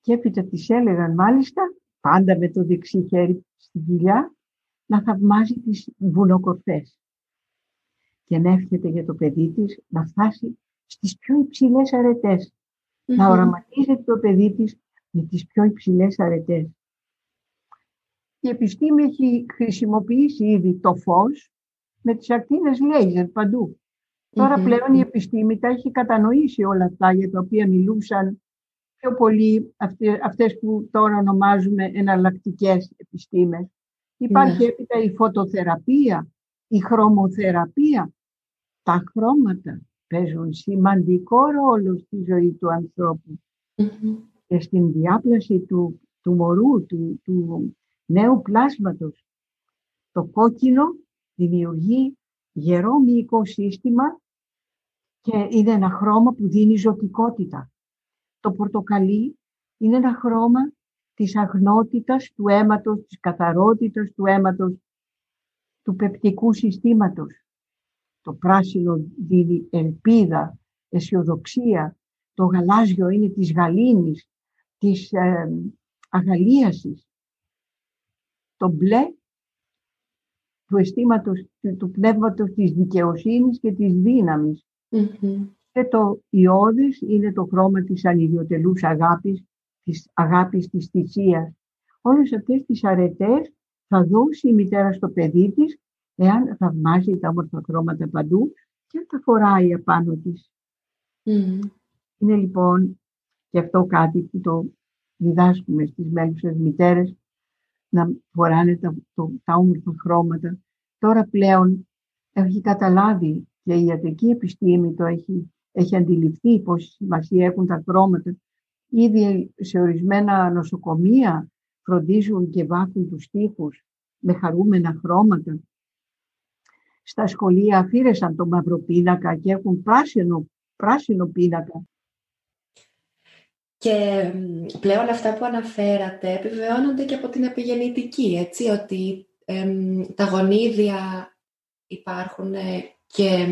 Και έπειτα της έλεγαν μάλιστα, πάντα με το δεξί χέρι στην κοιλιά, να θαυμάζει τις βουνοκορφές και να εύχεται για το παιδί της να φτάσει στις πιο υψηλές Να οραματίζεται το παιδί της με τις πιο υψηλές αρετές. Η επιστήμη έχει χρησιμοποιήσει ήδη το φως με τις ακτίνες λέιζερ παντού. Τώρα πλέον η επιστήμη τα έχει κατανοήσει όλα αυτά για τα οποία μιλούσαν πιο πολύ αυτές που τώρα ονομάζουμε εναλλακτικές επιστήμες. Υπάρχει ναι. έπειτα η φωτοθεραπεία, η χρωμοθεραπεία. Τα χρώματα παίζουν σημαντικό ρόλο στη ζωή του ανθρωπου και στην διάπλαση του, του μωρού, του, του νέου πλάσματος. Το κόκκινο δημιουργεί γερό μυϊκό σύστημα και είναι ένα χρώμα που δίνει ζωτικότητα. Το πορτοκαλί είναι ένα χρώμα της αγνότητας του αίματος, της καθαρότητας του αίματος, του πεπτικού συστήματος. Το πράσινο δίνει ελπίδα, αισιοδοξία. Το γαλάζιο είναι της γαλήνης, της ε, αγαλίασης. Το μπλε του αισθήματος, του πνεύματος της δικαιοσύνης και της δύναμης. Και το ιώδης είναι το χρώμα της ανιδιοτελούς αγάπης, της αγάπης της θυσίας. Όλες αυτές τις αρετές θα δώσει η μητέρα στο παιδί της, εάν θαυμάζει τα όμορφα χρώματα παντού και τα φοράει απάνω της. Είναι λοιπόν και αυτό κάτι που το διδάσκουμε στις μέλουσες μητέρες, να φοράνε τα, το, τα όμορφα χρώματα. Τώρα πλέον έχει καταλάβει και η ιατρική επιστήμη το έχει, έχει αντιληφθεί πόση σημασία έχουν τα χρώματα. Ήδη σε ορισμένα νοσοκομεία φροντίζουν και βάφουν τους τοίχους με χαρούμενα χρώματα. Στα σχολεία αφήρεσαν το μαύρο πίνακα και έχουν πράσινο, πράσινο πίνακα. Και πλέον αυτά που αναφέρατε επιβεβαιώνονται και από την επιγεννητική, έτσι, ότι τα γονίδια υπάρχουν και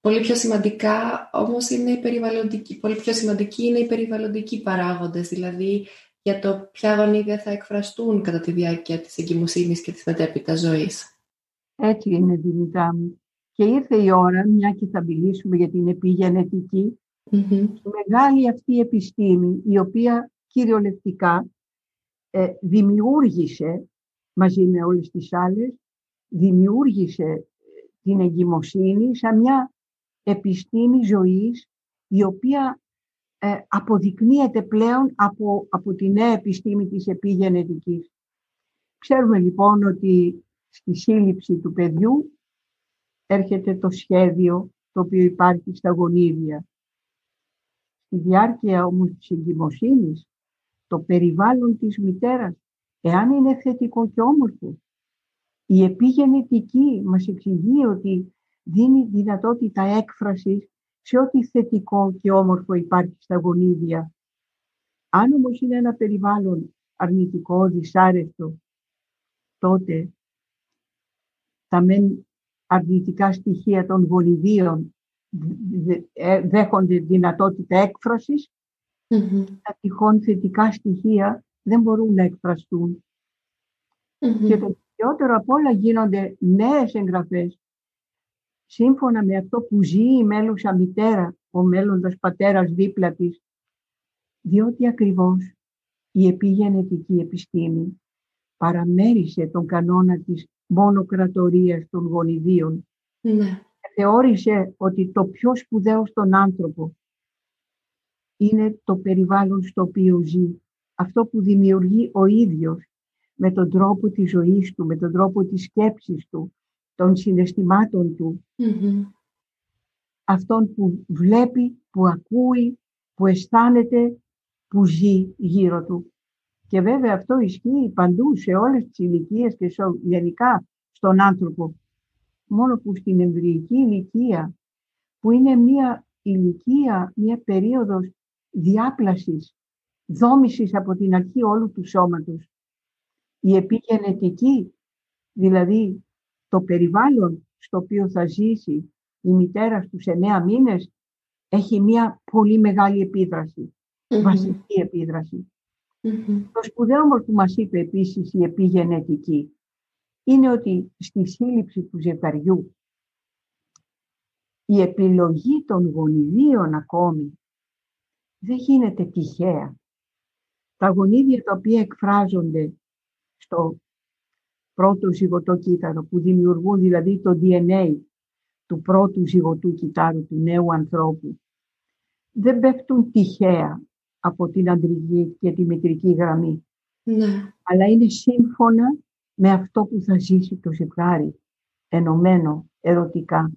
πολύ πιο σημαντικά όμως είναι η περιβαλλοντική, πολύ πιο σημαντική είναι οι περιβαλλοντικοί παράγοντες, δηλαδή για το ποια γονίδια θα εκφραστούν κατά τη διάρκεια της εγκυμοσύνης και της μετέπειτα ζωής. Έτσι είναι, Δημητά μου. Και ήρθε η ώρα, μια και θα μιλήσουμε για την επιγενετική, η μεγάλη αυτή επιστήμη, η οποία κυριολεκτικά ε, δημιούργησε, μαζί με όλες τις άλλες, δημιούργησε την εγκυμοσύνη σαν μια επιστήμη ζωής η οποία ε, αποδεικνύεται πλέον από, από τη νέα επιστήμη της επιγενετικής. Ξέρουμε λοιπόν ότι στη σύλληψη του παιδιού έρχεται το σχέδιο το οποίο υπάρχει στα γονίδια. Στη διάρκεια όμως της εγκυμοσύνης, το περιβάλλον της μητέρας, εάν είναι θετικό και όμορφο, η επιγενετική μας εξηγεί ότι δίνει δυνατότητα έκφρασης σε ό,τι θετικό και όμορφο υπάρχει στα γονίδια. Αν όμως είναι ένα περιβάλλον αρνητικό, δυσάρεστο, τότε τα μεν αρνητικά στοιχεία των γονιδίων ε, δέχονται δυνατότητα έκφρασης, τα τυχόν θετικά στοιχεία δεν μπορούν να εκφραστούν. Και το χειρότερο απ' όλα γίνονται νέες εγγραφές. Σύμφωνα με αυτό που ζει η μέλουσα μητέρα, ο μέλλοντας πατέρας δίπλα της, διότι ακριβώς η επιγενετική επιστήμη παραμέρισε τον κανόνα της μονοκρατορίας των γονιδίων, Ναι. Θεώρησε ότι το πιο σπουδαίο στον άνθρωπο είναι το περιβάλλον στο οποίο ζει. Αυτό που δημιουργεί ο ίδιος με τον τρόπο της ζωής του, με τον τρόπο της σκέψης του, των συναισθημάτων του. Αυτόν που βλέπει, που ακούει, που αισθάνεται, που ζει γύρω του. Και βέβαια αυτό ισχύει παντού, σε όλες τις ηλικίες και σε, γενικά στον άνθρωπο. Μόνο που στην εμβρυϊκή ηλικία, που είναι μια ηλικία, μια περίοδος διάπλασης, δόμησης από την αρχή όλου του σώματος. Η επιγενετική, δηλαδή το περιβάλλον στο οποίο θα ζήσει η μητέρα στους εννέα μήνες, έχει μια πολύ μεγάλη επίδραση, βασική επίδραση. Το σπουδαίο όμως που μας είπε επίσης η επιγενετική είναι ότι στη σύλληψη του ζευγαριού η επιλογή των γονιδίων ακόμη δεν γίνεται τυχαία. Τα γονίδια τα οποία εκφράζονται στο πρώτο ζυγωτό κύτταρο που δημιουργούν δηλαδή το DNA του πρώτου ζυγωτού κυτάρου του νέου ανθρώπου δεν πέφτουν τυχαία από την αντρική και τη μητρική γραμμή. Ναι. Αλλά είναι σύμφωνα με αυτό που θα ζήσει το ζευγάρι, ενωμένο, ερωτικά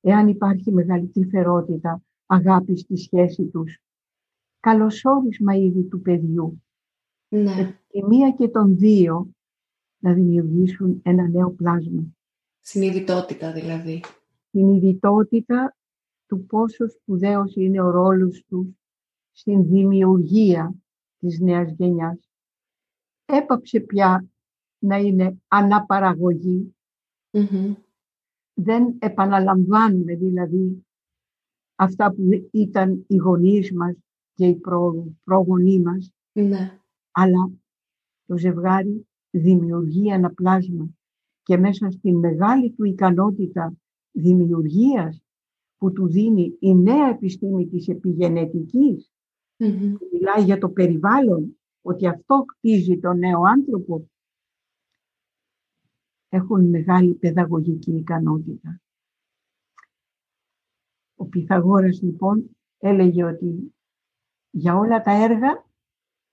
Εάν υπάρχει μεγάλη τρυφερότητα, αγάπη στη σχέση τους, καλωσόρισμα ήδη του παιδιού. Ναι. Η μία και τον δύο να δημιουργήσουν ένα νέο πλάσμα. Συνειδητότητα δηλαδή. Συνειδητότητα του πόσο σπουδαίος είναι ο ρόλος τους στην δημιουργία της νέας γενιάς. Έπαψε πια να είναι Δεν επαναλαμβάνουμε δηλαδή αυτά που ήταν οι γονείς μας και οι προ, προγονείς μας. Ναι. Αλλά το ζευγάρι δημιουργεί ένα πλάσμα και μέσα στην μεγάλη του ικανότητα δημιουργίας που του δίνει η νέα επιστήμη της επιγενετικης που μιλάει για το περιβάλλον, ότι αυτό κτίζει τον νέο άνθρωπο, έχουν μεγάλη παιδαγωγική ικανότητα. Ο Πυθαγόρας λοιπόν έλεγε ότι για όλα τα έργα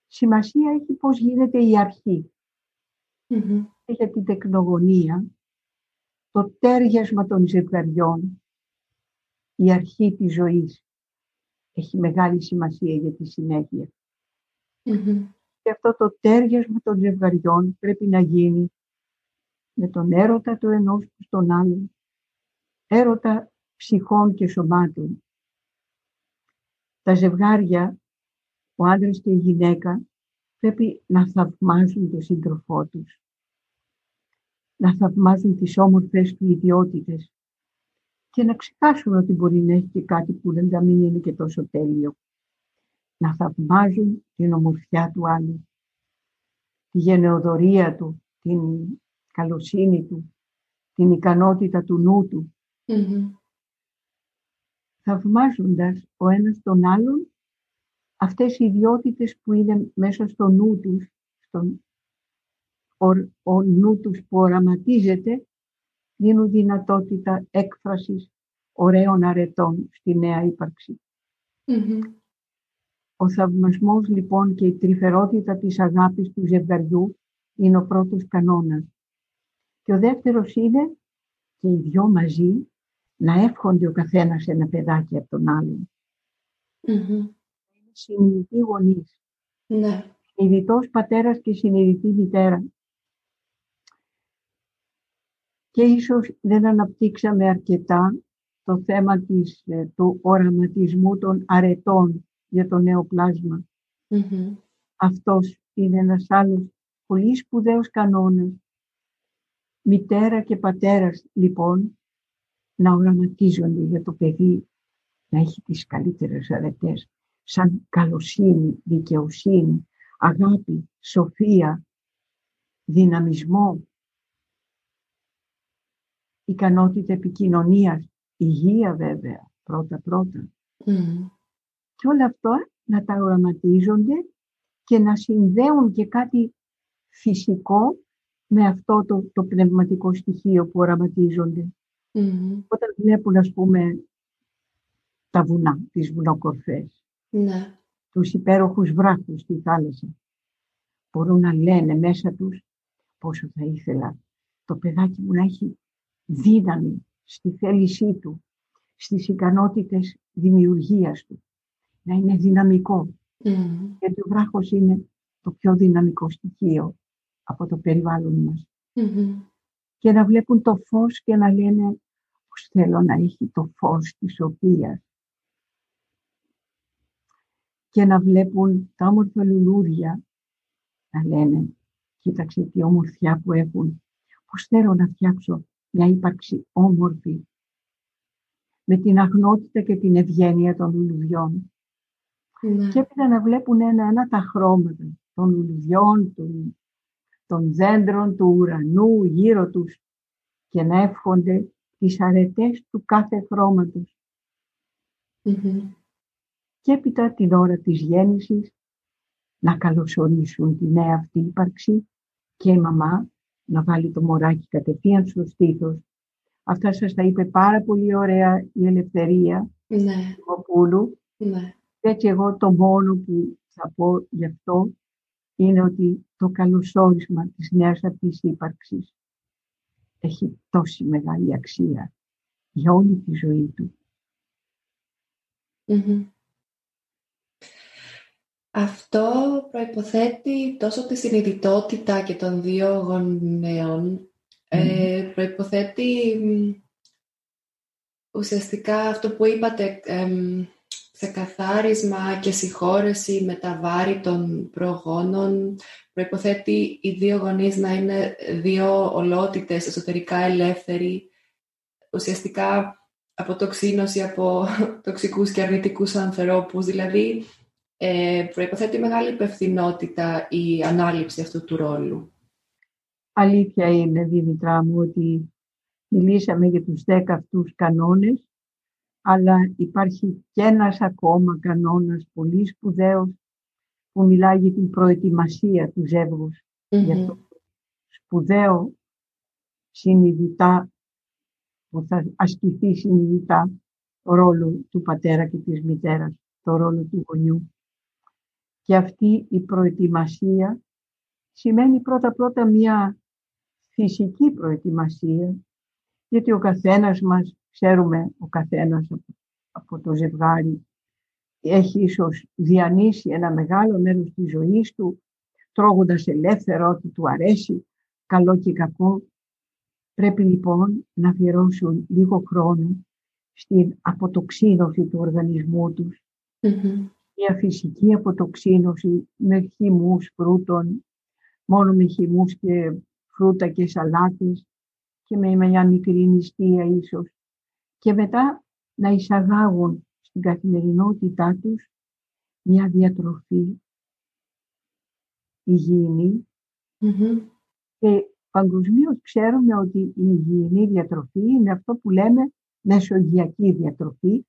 σημασία έχει πώς γίνεται η αρχή. Και για την τεκνογωνία, το τέριασμα των ζευγαριών, η αρχή της ζωής έχει μεγάλη σημασία για τη συνέχεια. Και αυτό το τέριασμα των ζευγαριών πρέπει να γίνει με τον έρωτα του ενός στον άλλον, έρωτα ψυχών και σωμάτων. Τα ζευγάρια, ο άντρας και η γυναίκα, πρέπει να θαυμάζουν τον σύντροφό τους, να θαυμάζουν τις όμορφες του ιδιότητες και να ξεχάσουν ότι μπορεί να έχει και κάτι που δεν θα μην είναι και τόσο τέλειο. Να θαυμάζουν την ομορφιά του άλλου, τη γενεοδορία του, την καλοσύνη του, την ικανότητα του νου του. Θαυμάζοντας ο ένας τον άλλον αυτές οι ιδιότητες που είναι μέσα στο νου τους, στον, ο, ο νου τους που οραματίζεται, δίνουν δυνατότητα έκφρασης ωραίων αρετών στη νέα Ο θαυμασμός λοιπόν και η τρυφερότητα της αγάπης του ζευγαριού είναι ο πρώτος κανόνας. Και ο δεύτερος είναι και οι δυο μαζί να εύχονται ο καθένας ένα παιδάκι από τον άλλον. Mm-hmm. Συνειδητοί γονείς. Ναι. Συνειδητός πατέρας και συνειδητή μητέρα. Και ίσως δεν αναπτύξαμε αρκετά το θέμα της, ε, του οραματισμού των αρετών για το νέο πλάσμα. Mm-hmm. Αυτός είναι ένας άλλος πολύ σπουδαίος κανόνας. Μητέρα και πατέρας λοιπόν να οραματίζονται για το παιδί να έχει τις καλύτερες αρετές σαν καλοσύνη, δικαιοσύνη, αγάπη, σοφία, δυναμισμό, ικανότητα επικοινωνίας, υγεία βέβαια, πρώτα-πρώτα. Και όλα αυτά να τα οραματίζονται και να συνδέουν και κάτι φυσικό με αυτό το, το πνευματικό στοιχείο που οραματίζονται. Όταν βλέπουν, ας πούμε, τα βουνά, τις βουνοκορφές, ναι. τους υπέροχους βράχους στη θάλασσα, μπορούν να λένε μέσα τους πόσο θα ήθελα το παιδάκι μου να έχει δύναμη στη θέλησή του, στις ικανότητες δημιουργίας του, να είναι δυναμικό. Γιατί ο βράχος είναι το πιο δυναμικό στοιχείο από το περιβάλλον μας. Και να βλέπουν το φως και να λένε πως θέλω να έχει το φως της σοφίας. Και να βλέπουν τα όμορφα λουλούδια να λένε κοίταξε τι ομορφιά που έχουν. Πως θέλω να φτιάξω μια ύπαρξη όμορφη με την αγνότητα και την ευγένεια των λουλουδιών. Ναι. Και έπειτα να βλέπουν ένα-ένα τα χρώματα των λουλουδιών, των, των δέντρων, του ουρανού γύρω τους και να εύχονται τις αρετές του κάθε Και έπειτα την ώρα της γέννησης να καλωσορίσουν τη νέα αυτή ύπαρξη και η μαμά να βάλει το μωράκι κατευθείαν στο στήθος. Αυτά σας τα είπε πάρα πολύ ωραία η Ελευθερία ναι. του Ναι. Έτσι εγώ το μόνο που θα πω γι' αυτό είναι ότι το καλωσόρισμα της νέας αυτής ύπαρξης έχει τόση μεγάλη αξία για όλη τη ζωή του. Αυτό προϋποθέτει τόσο τη συνειδητότητα και των δύο γονέων. Ε, προϋποθέτει ουσιαστικά αυτό που είπατε, ξεκαθάρισμα και συγχώρεση με τα βάρη των προγόνων. Προϋποθέτει οι δύο γονείς να είναι δύο ολότητες, εσωτερικά ελεύθεροι. Ουσιαστικά αποτοξίνωση από τοξικούς και αρνητικούς ανθρώπους. Δηλαδή, ε, προϋποθέτει μεγάλη υπευθυνότητα η ανάληψη αυτού του ρόλου. Αλήθεια είναι, Δήμητρά μου, ότι μιλήσαμε για τους δέκα αυτούς κανόνες, αλλά υπάρχει και ένας ακόμα κανόνας πολύ σπουδαίος που μιλάει για την προετοιμασία του ζευγους Για το σπουδαίο συνειδητά που θα ασκηθεί συνειδητά το ρόλο του πατέρα και της μητέρας, το ρόλο του γονιού. Και αυτή η προετοιμασία σημαίνει πρώτα-πρώτα μια φυσική προετοιμασία, γιατί ο καθένας μας, ξέρουμε ο καθένας από το ζευγάρι, έχει ίσως διανύσει ένα μεγάλο μέρος της ζωής του, τρώγοντας ελεύθερο ό,τι του αρέσει, καλό και κακό. Πρέπει λοιπόν να αφιερώσουν λίγο χρόνο στην αποτοξίνωση του οργανισμού τους μια φυσική αποτοξίνωση με χυμούς φρούτων, μόνο με χυμούς και φρούτα και σαλάτες και με μια μικρή νηστεία ίσως. Και μετά να εισαγάγουν στην καθημερινότητά τους μια διατροφή Και παγκοσμίως ξέρουμε ότι η υγιεινή διατροφή είναι αυτό που λέμε μεσογειακή διατροφή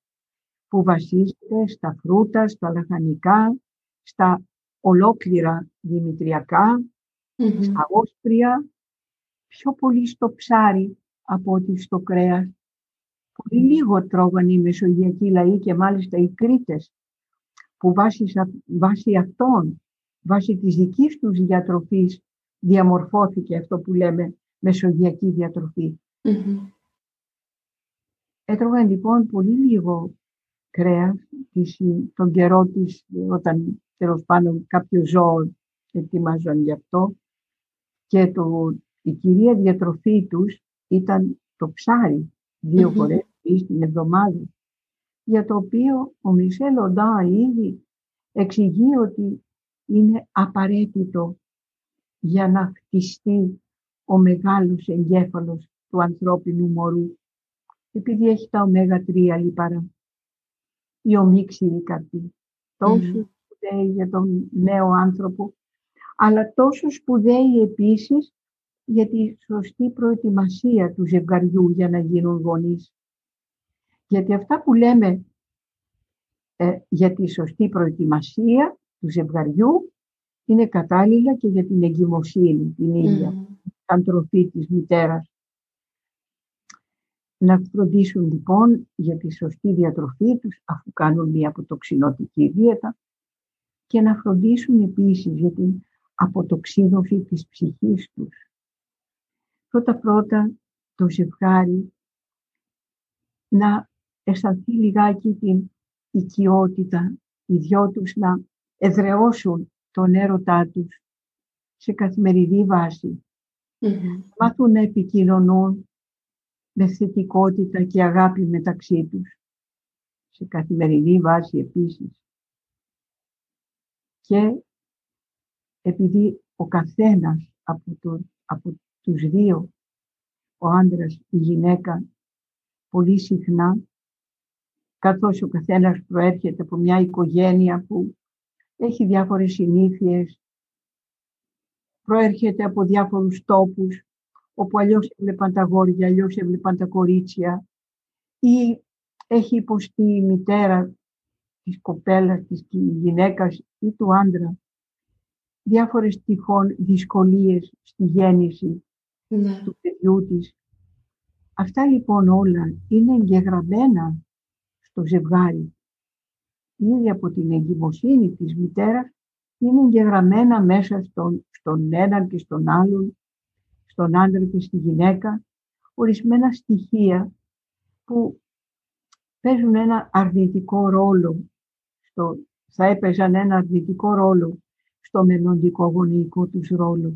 που βασίζεται στα φρούτα, στα λαχανικά, στα ολόκληρα στα όσπρια, πιο πολύ στο ψάρι από ότι στο κρέας. Πολύ λίγο τρώγαν οι μεσογειακοί λαοί και μάλιστα οι Κρήτες που βάσει, βάσει αυτών, βάσει της δικής τους διατροφής διαμορφώθηκε αυτό που λέμε μεσογειακή διατροφή. Έτρωγαν λοιπόν πολύ λίγο κρέας τον καιρό της όταν τέλος πάντων κάποιο ζώο ετοιμάζαν γι' αυτό και το, η κυρία διατροφή τους ήταν το ψάρι δύο mm-hmm. φορές την εβδομάδα για το οποίο ο Μισελ Οντά ήδη εξηγεί ότι είναι απαραίτητο για να χτιστεί ο μεγάλος εγκέφαλος του ανθρώπινου μωρού επειδή έχει τα ωμέγα 3 λιπαρά η ομίξηρη καρδί. Τόσο mm. σπουδαίη για τον νέο άνθρωπο, αλλά τόσο σπουδαίη επίσης για τη σωστή προετοιμασία του ζευγαριού για να γίνουν γονείς. Γιατί αυτά που λέμε ε, για τη σωστή προετοιμασία του ζευγαριού είναι κατάλληλα και για την εγκυμοσύνη την ίδια. σαν τροφή της μητέρας. Να φροντίσουν λοιπόν για τη σωστή διατροφή τους αφού κάνουν μια αποτοξινωτική δίαιτα και να φροντίσουν επίσης για την αποτοξίνωση της ψυχής τους. Πρώτα-πρώτα το ζευγάρι να αισθανθεί λιγάκι την οικειότητα, οι δυο τους να εδραιώσουν τον έρωτά τους σε καθημερινή Μάθουν να επικοινωνούν με θετικότητα και αγάπη μεταξύ τους. Σε καθημερινή βάση επίσης. Και επειδή ο καθένας από, το, από τους δύο, ο άντρας, η γυναίκα, πολύ συχνά, καθώς ο καθένας προέρχεται από μια οικογένεια που έχει διάφορες συνήθειες, προέρχεται από διάφορους τόπους, όπου αλλιώς έβλεπαν τα γόρια, αλλιώς έβλεπαν τα κορίτσια, ή έχει υποστεί η μητέρα της κοπέλας, της γυναίκας ή του άντρα διάφορες τυχόν δυσκολίες στη γέννηση ναι. του παιδιού της. Αυτά λοιπόν όλα είναι εγγεγραμμένα στο ζευγάρι. Ήδη από την εγκυμοσύνη της μητέρας είναι εγγεγραμμένα μέσα στον, στον έναν και στον άλλον, στον άντρα και στη γυναίκα, ορισμένα στοιχεία που παίζουν ένα αρνητικό ρόλο, στο, θα έπαιζαν ένα αρνητικό ρόλο στο μελλοντικό γονεϊκό τους ρολο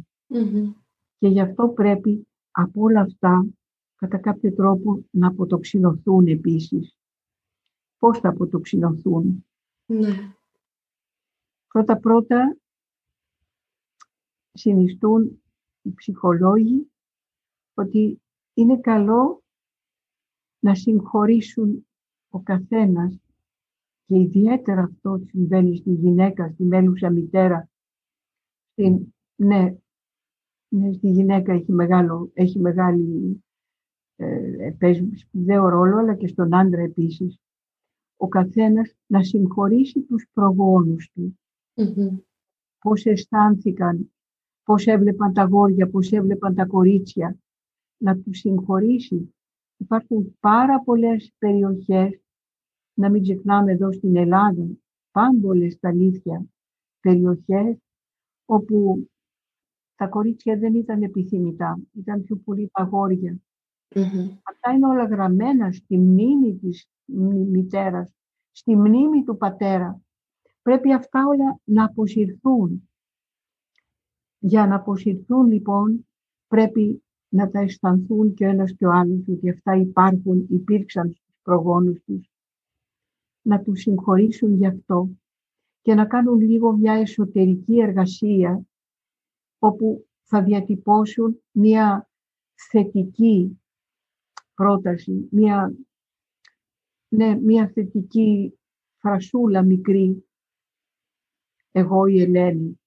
Και γι' αυτό πρέπει από όλα αυτά κατά κάποιο τρόπο να αποτοξινωθούν επίσης. Πώς θα αποτοξινωθούν. Ναι. Πρώτα-πρώτα συνιστούν οι ψυχολόγοι ότι είναι καλό να συγχωρήσουν ο καθένας και ιδιαίτερα αυτό συμβαίνει στη γυναίκα, στη μέλουσα μητέρα στην, ναι, ναι, στη γυναίκα έχει, μεγάλο, έχει μεγάλη, ε, παίζει σπουδαίο ρόλο, αλλά και στον άντρα επίσης. Ο καθένας να συγχωρήσει τους προγόνους του. Mm-hmm. Πώς αισθάνθηκαν, πώς έβλεπαν τα γόρια, πώς έβλεπαν τα κορίτσια. Να τους συγχωρήσει. Υπάρχουν πάρα πολλές περιοχές, να μην ξεχνάμε εδώ στην Ελλάδα, πάμπολες στα αλήθεια, περιοχές όπου τα κορίτσια δεν ήταν επιθυμητά, ήταν πιο πολύ τα αγόρια. Αυτά είναι όλα γραμμένα στη μνήμη της μητέρας, στη μνήμη του πατέρα. Πρέπει αυτά όλα να αποσυρθούν. Για να αποσυρθούν λοιπόν πρέπει να τα αισθανθούν και ο ένας και ο άλλος ότι αυτά υπάρχουν, υπήρξαν στους προγόνους τους. Να τους συγχωρήσουν γι' αυτό και να κάνουν λίγο μια εσωτερική εργασία όπου θα διατυπώσουν μια θετική πρόταση, μια, ναι, μια θετική φρασούλα μικρή. Εγώ η Ελένη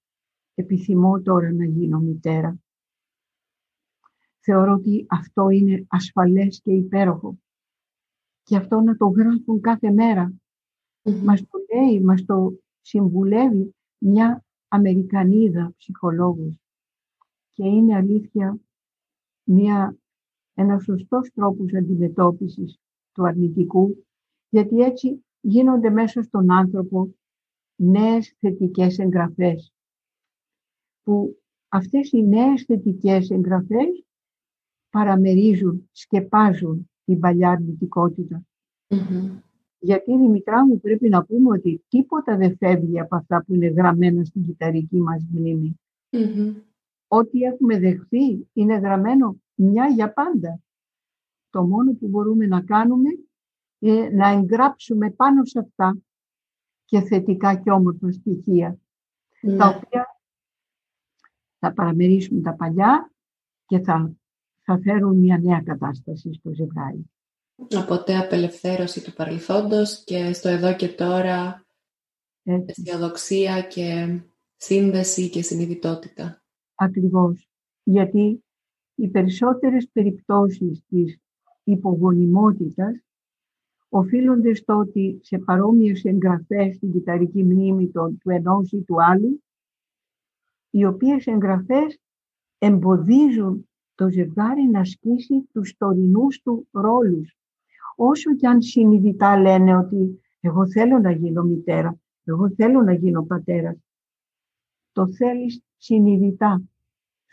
επιθυμώ τώρα να γίνω μητέρα. Θεωρώ ότι αυτό είναι ασφαλές και υπέροχο. Και αυτό να το γράφουν κάθε μέρα. Μας το λέει, μας το συμβουλεύει μια Αμερικανίδα ψυχολόγος και είναι αλήθεια μια, ένας σωστός τρόπος αντιμετώπισης του αρνητικού γιατί έτσι γίνονται μέσα στον άνθρωπο νέες θετικές εγγραφές που αυτές οι νέες θετικές εγγραφές παραμερίζουν, σκεπάζουν την παλιά αρνητικότητα. Γιατί Δημητρά μου πρέπει να πούμε ότι τίποτα δεν φεύγει από αυτά που είναι γραμμένα στην κυταρική μας μνήμη. Ό,τι έχουμε δεχθεί είναι γραμμένο μια για πάντα. Το μόνο που μπορούμε να κάνουμε είναι να εγγράψουμε πάνω σε αυτά και θετικά και όμορφα στοιχεία, τα ναι. οποία θα παραμερίσουμε τα παλιά και θα, θα φέρουν μια νέα κατάσταση στο ζευγάρι. Οπότε απελευθέρωση του παρελθόντος και στο εδώ και τώρα αισιοδοξία και σύνδεση και συνειδητότητα. Ακριβώς. Γιατί οι περισσότερες περιπτώσεις της υπογονιμότητας οφείλονται στο ότι σε παρόμοιες εγγραφές στην κυταρική μνήμη του ενός ή του άλλου, οι οποίες εγγραφές εμποδίζουν το ζευγάρι να ασκήσει τους τωρινούς του ρόλους. Όσο κι αν συνειδητά λένε ότι εγώ θέλω να γίνω μητέρα, εγώ θέλω να γίνω πατέρας. Το θέλεις συνειδητά.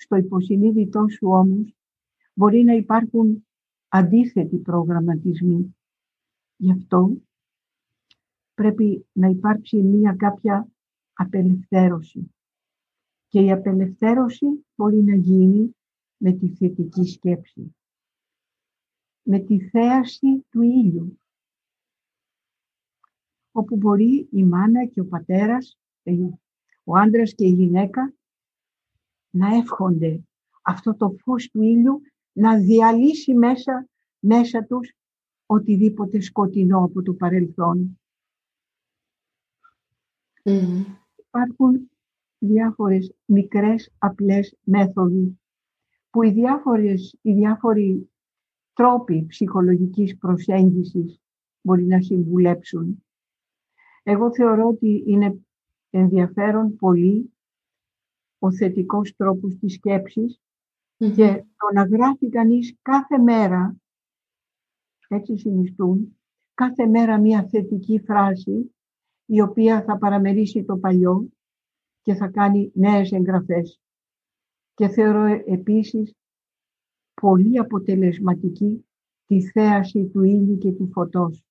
Στο υποσυνείδητό σου όμως μπορεί να υπάρχουν αντίθετοι προγραμματισμοί. Γι' αυτό πρέπει να υπάρξει μία κάποια απελευθέρωση. Και η απελευθέρωση μπορεί να γίνει με τη θετική σκέψη. Με τη θέαση του ήλιου. Όπου μπορεί η μάνα και ο πατέρας, ο άντρας και η γυναίκα να εύχονται αυτό το φως του ήλιου να διαλύσει μέσα, μέσα τους οτιδήποτε σκοτεινό από το παρελθόν. Υπάρχουν διάφορες μικρές απλές μέθοδοι που οι, διάφορες, οι διάφοροι τρόποι ψυχολογικής προσέγγισης μπορεί να συμβουλέψουν. Εγώ θεωρώ ότι είναι ενδιαφέρον πολύ ο θετικός τρόπος της σκεψης και το να γράφει κανείς κάθε μέρα, έτσι συνιστούν, κάθε μέρα μια θετική φράση η οποία θα παραμερίσει το παλιό και θα κάνει νέες εγγραφές. Και θεωρώ επίσης πολύ αποτελεσματική τη θέαση του ήλιου και του φωτός.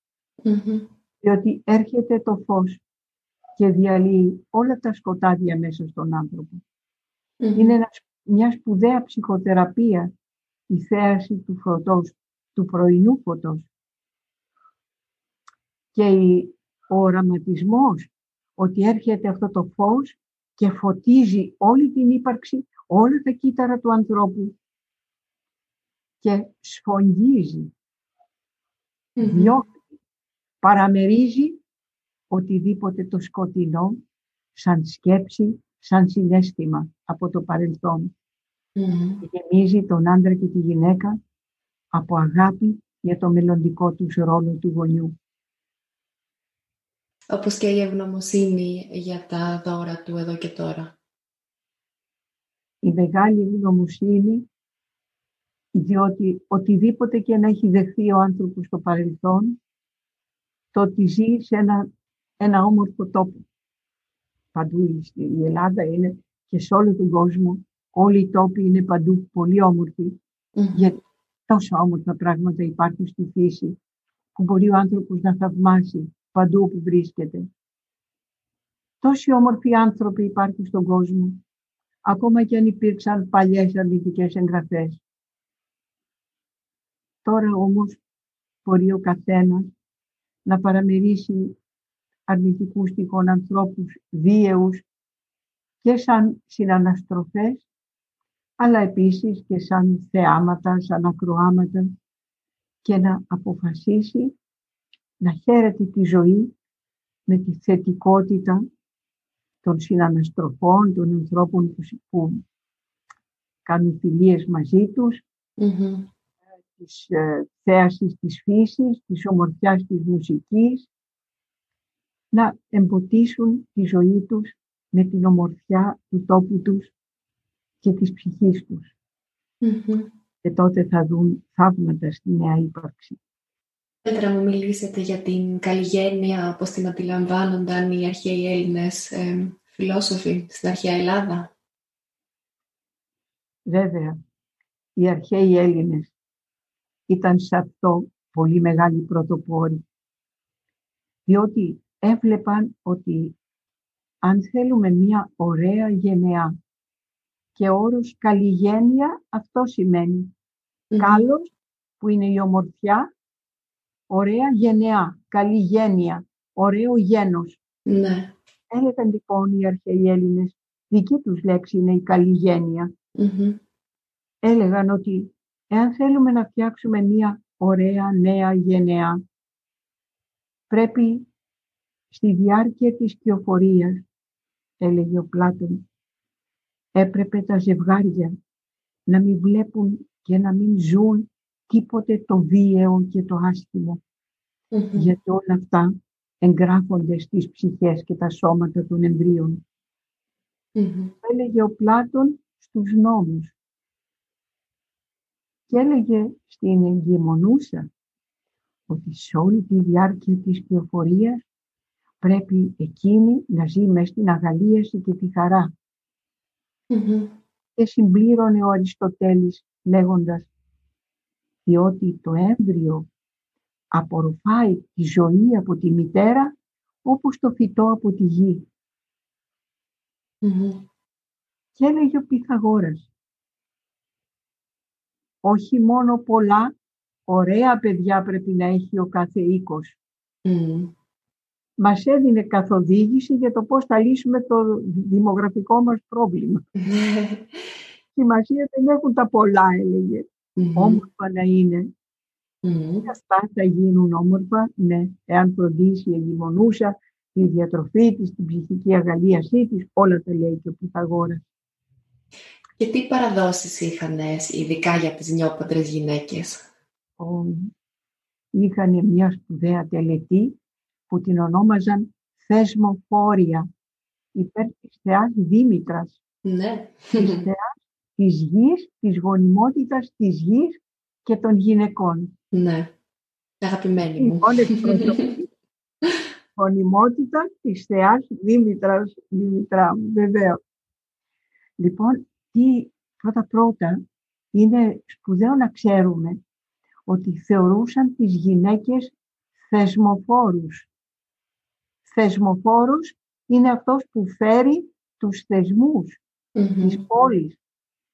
Διότι έρχεται το φως και διαλύει όλα τα σκοτάδια μέσα στον άνθρωπο. Είναι μια σπουδαία ψυχοθεραπεία η θέαση του φωτός, του πρωινού φωτός. Και ο οραματισμός ότι έρχεται αυτό το φως και φωτίζει όλη την ύπαρξη, όλα τα κύτταρα του ανθρώπου και σφογγίζει, παραμερίζει οτιδήποτε το σκοτεινό σαν σκέψη, σαν συνέστημα από το παρελθόν. Και γεμίζει τον άντρα και τη γυναίκα από αγάπη για το μελλοντικό τους ρόλο του γονιού. Όπως και η ευγνωμοσύνη για τα δώρα του εδώ και τώρα. Η μεγάλη ευγνωμοσύνη, διότι οτιδήποτε και να έχει δεχθεί ο άνθρωπος στο παρελθόν, το ότι ζει σε ένα, ένα όμορφο τόπο. Παντού η Ελλάδα είναι και σε όλο τον κόσμο, όλοι οι τόποι είναι παντού πολύ όμορφοι, γιατί τόσα όμορφα πράγματα υπάρχουν στη φύση, που μπορεί ο άνθρωπος να θαυμάσει παντού όπου βρίσκεται. Τόσοι όμορφοι άνθρωποι υπάρχουν στον κόσμο, ακόμα και αν υπήρξαν παλιές αρνητικές εγγραφές. Τώρα όμως μπορεί ο καθένας να παραμερίσει αρνητικούς τυχόν ανθρώπους βίαιους και σαν συναναστροφές, αλλά επίσης και σαν θεάματα, σαν ακροάματα και να αποφασίσει να χαίρεται τη ζωή με τη θετικότητα των συναναστροφών, των ανθρώπων που, κάνουν φιλίες μαζί τους, mm-hmm. της ε, θέασης της φύσης, της ομορφιάς της μουσικής, να εμποτίσουν τη ζωή τους με την ομορφιά του τόπου τους και της ψυχής τους. Και τότε θα δουν θαύματα στη νέα ύπαρξη. Θέλετε να μου μιλήσετε για την καλλιγένεια, πώς την αντιλαμβάνονταν οι αρχαίοι Έλληνες ε, φιλόσοφοι στην αρχαία Ελλάδα. Βέβαια, οι αρχαίοι Έλληνες ήταν σε αυτό πολύ μεγάλη πρωτοπόροι. Διότι έβλεπαν ότι αν θέλουμε μια ωραία γενεά και όρος καλλιγένεια αυτό σημαίνει. Κάλος που είναι η ομορφιά ωραία γενεά, καλή γένεια, ωραίο γένος. Ναι. Έλεγαν λοιπόν οι αρχαίοι Έλληνες, δική τους λέξη είναι η καλή Έλεγαν ότι εάν θέλουμε να φτιάξουμε μια ωραία νέα γενεά, πρέπει στη διάρκεια της κυοφορίας, έλεγε ο Πλάτων, έπρεπε τα ζευγάρια να μην βλέπουν και να μην ζουν τίποτε το βίαιο και το άσχημο. Γιατί όλα αυτά εγγράφονται στις ψυχές και τα σώματα των εμβρίων. Έλεγε ο Πλάτων στους νόμους. και έλεγε στην εγκυμονούσα ότι σε όλη τη διάρκεια της πληροφορία πρέπει εκείνη να ζει μέσα στην αγαλίαση και τη χαρα Και συμπλήρωνε ο Αριστοτέλης λέγοντας διότι το έμβριο απορροφάει τη ζωή από τη μητέρα όπως το φυτό από τη γη. Και έλεγε ο Πυθαγόρας, όχι μόνο πολλά, ωραία παιδιά πρέπει να έχει ο κάθε οίκος. Mm. Μας έδινε καθοδήγηση για το πώς θα λύσουμε το δημογραφικό μας πρόβλημα. Σημασία δεν έχουν τα πολλά, έλεγε. Mm-hmm. Όμορφα να είναι. Mm-hmm. Αυτά θα γίνουν όμορφα, ναι, εάν φροντίσει η εγκυμονούσα, τη διατροφή της, την ψυχική αγαλίασή της, όλα τα λέει και ο Πυθαγόρας. Και τι παραδόσεις είχαν ειδικά για τις νιόπαντρες γυναίκες; Είχαν μια σπουδαία τελετή που την ονόμαζαν θεσμοφόρια υπέρ της θεάς Δήμητρας. Ναι. Της θεάς της γης, της γονιμότητας της γης και των γυναικών. Ναι. Αγαπημένη μου. Γονιμότητας της θεάς Δήμητρας, Δήμητρά μου, βεβαίως. Λοιπόν, τι πρώτα-πρώτα είναι σπουδαίο να ξέρουμε ότι θεωρούσαν τις γυναίκες θεσμοφόρους. Θεσμοφόρους είναι αυτός που φέρει τους θεσμούς mm-hmm. της πόλης.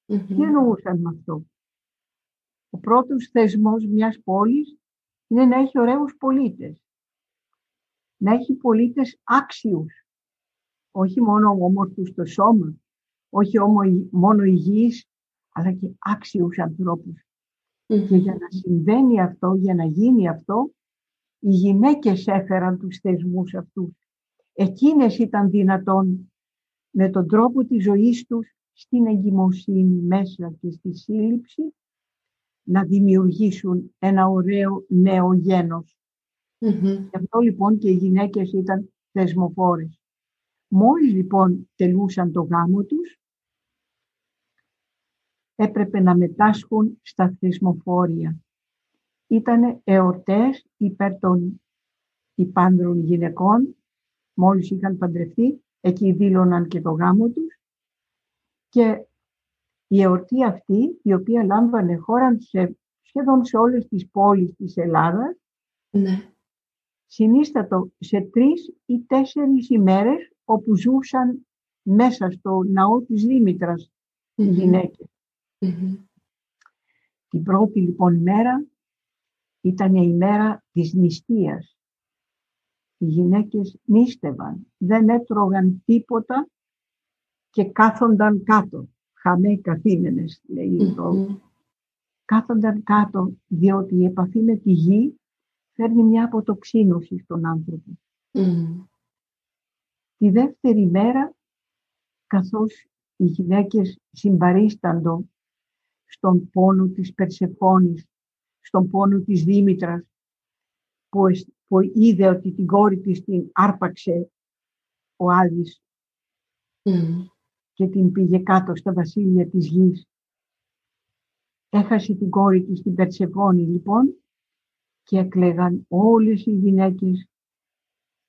Mm-hmm. Τι εννοούσαν με αυτό; Ο πρώτος θεσμός μιας πόλης είναι να έχει ωραίους πολίτες. Να έχει πολίτες άξιους. Όχι μόνο όμορφους στο σώμα, όχι μόνο υγιείς, αλλά και άξιους Και για να συμβαίνει αυτό, για να γίνει αυτό, οι γυναίκες έφεραν τους θεσμούς αυτούς. Εκείνες ήταν δυνατόν με τον τρόπο της ζωής τους στην εγκυμοσύνη μέσα και στη σύλληψη να δημιουργήσουν ένα ωραίο νέο γένος. Γι' αυτό λοιπόν και οι γυναίκες ήταν θεσμοφόρες. Μόλις λοιπόν τελούσαν το γάμο τους, έπρεπε να μετάσχουν στα θεσμοφόρια. Ήτανε εορτές υπέρ των υπάνδρων γυναικών, μόλις είχαν παντρευτεί, εκεί δήλωναν και το γάμο τους και η εορτή αυτή, η οποία λάμβανε χώρα σε, σχεδόν σε όλες τις πόλεις της Ελλάδας, ναι. συνίστατο σε τρεις ή τέσσερις ημέρες όπου ζούσαν μέσα στο ναό της Δήμητρας οι γυναίκες. Την πρώτη λοιπόν μέρα ήταν η μέρα της νηστείας. Οι γυναίκες νήστευαν, δεν έτρωγαν τίποτα και κάθονταν κάτω. Χαμέ καθήμενες, λέει mm-hmm. Κάθονταν κάτω, διότι η επαφή με τη γη φέρνει μια αποτοξίνωση στον άνθρωπο. Τη δεύτερη μέρα, καθώς οι γυναίκες συμπαρίσταντο στον πόνο της Περσεφόνης, στον πόνο της Δήμητρας, που, που είδε ότι την κόρη της την άρπαξε ο Άδης και την πήγε κάτω στα βασίλεια της γης. Έχασε την κόρη της την Περσεφόνη λοιπόν και έκλεγαν όλες οι γυναίκες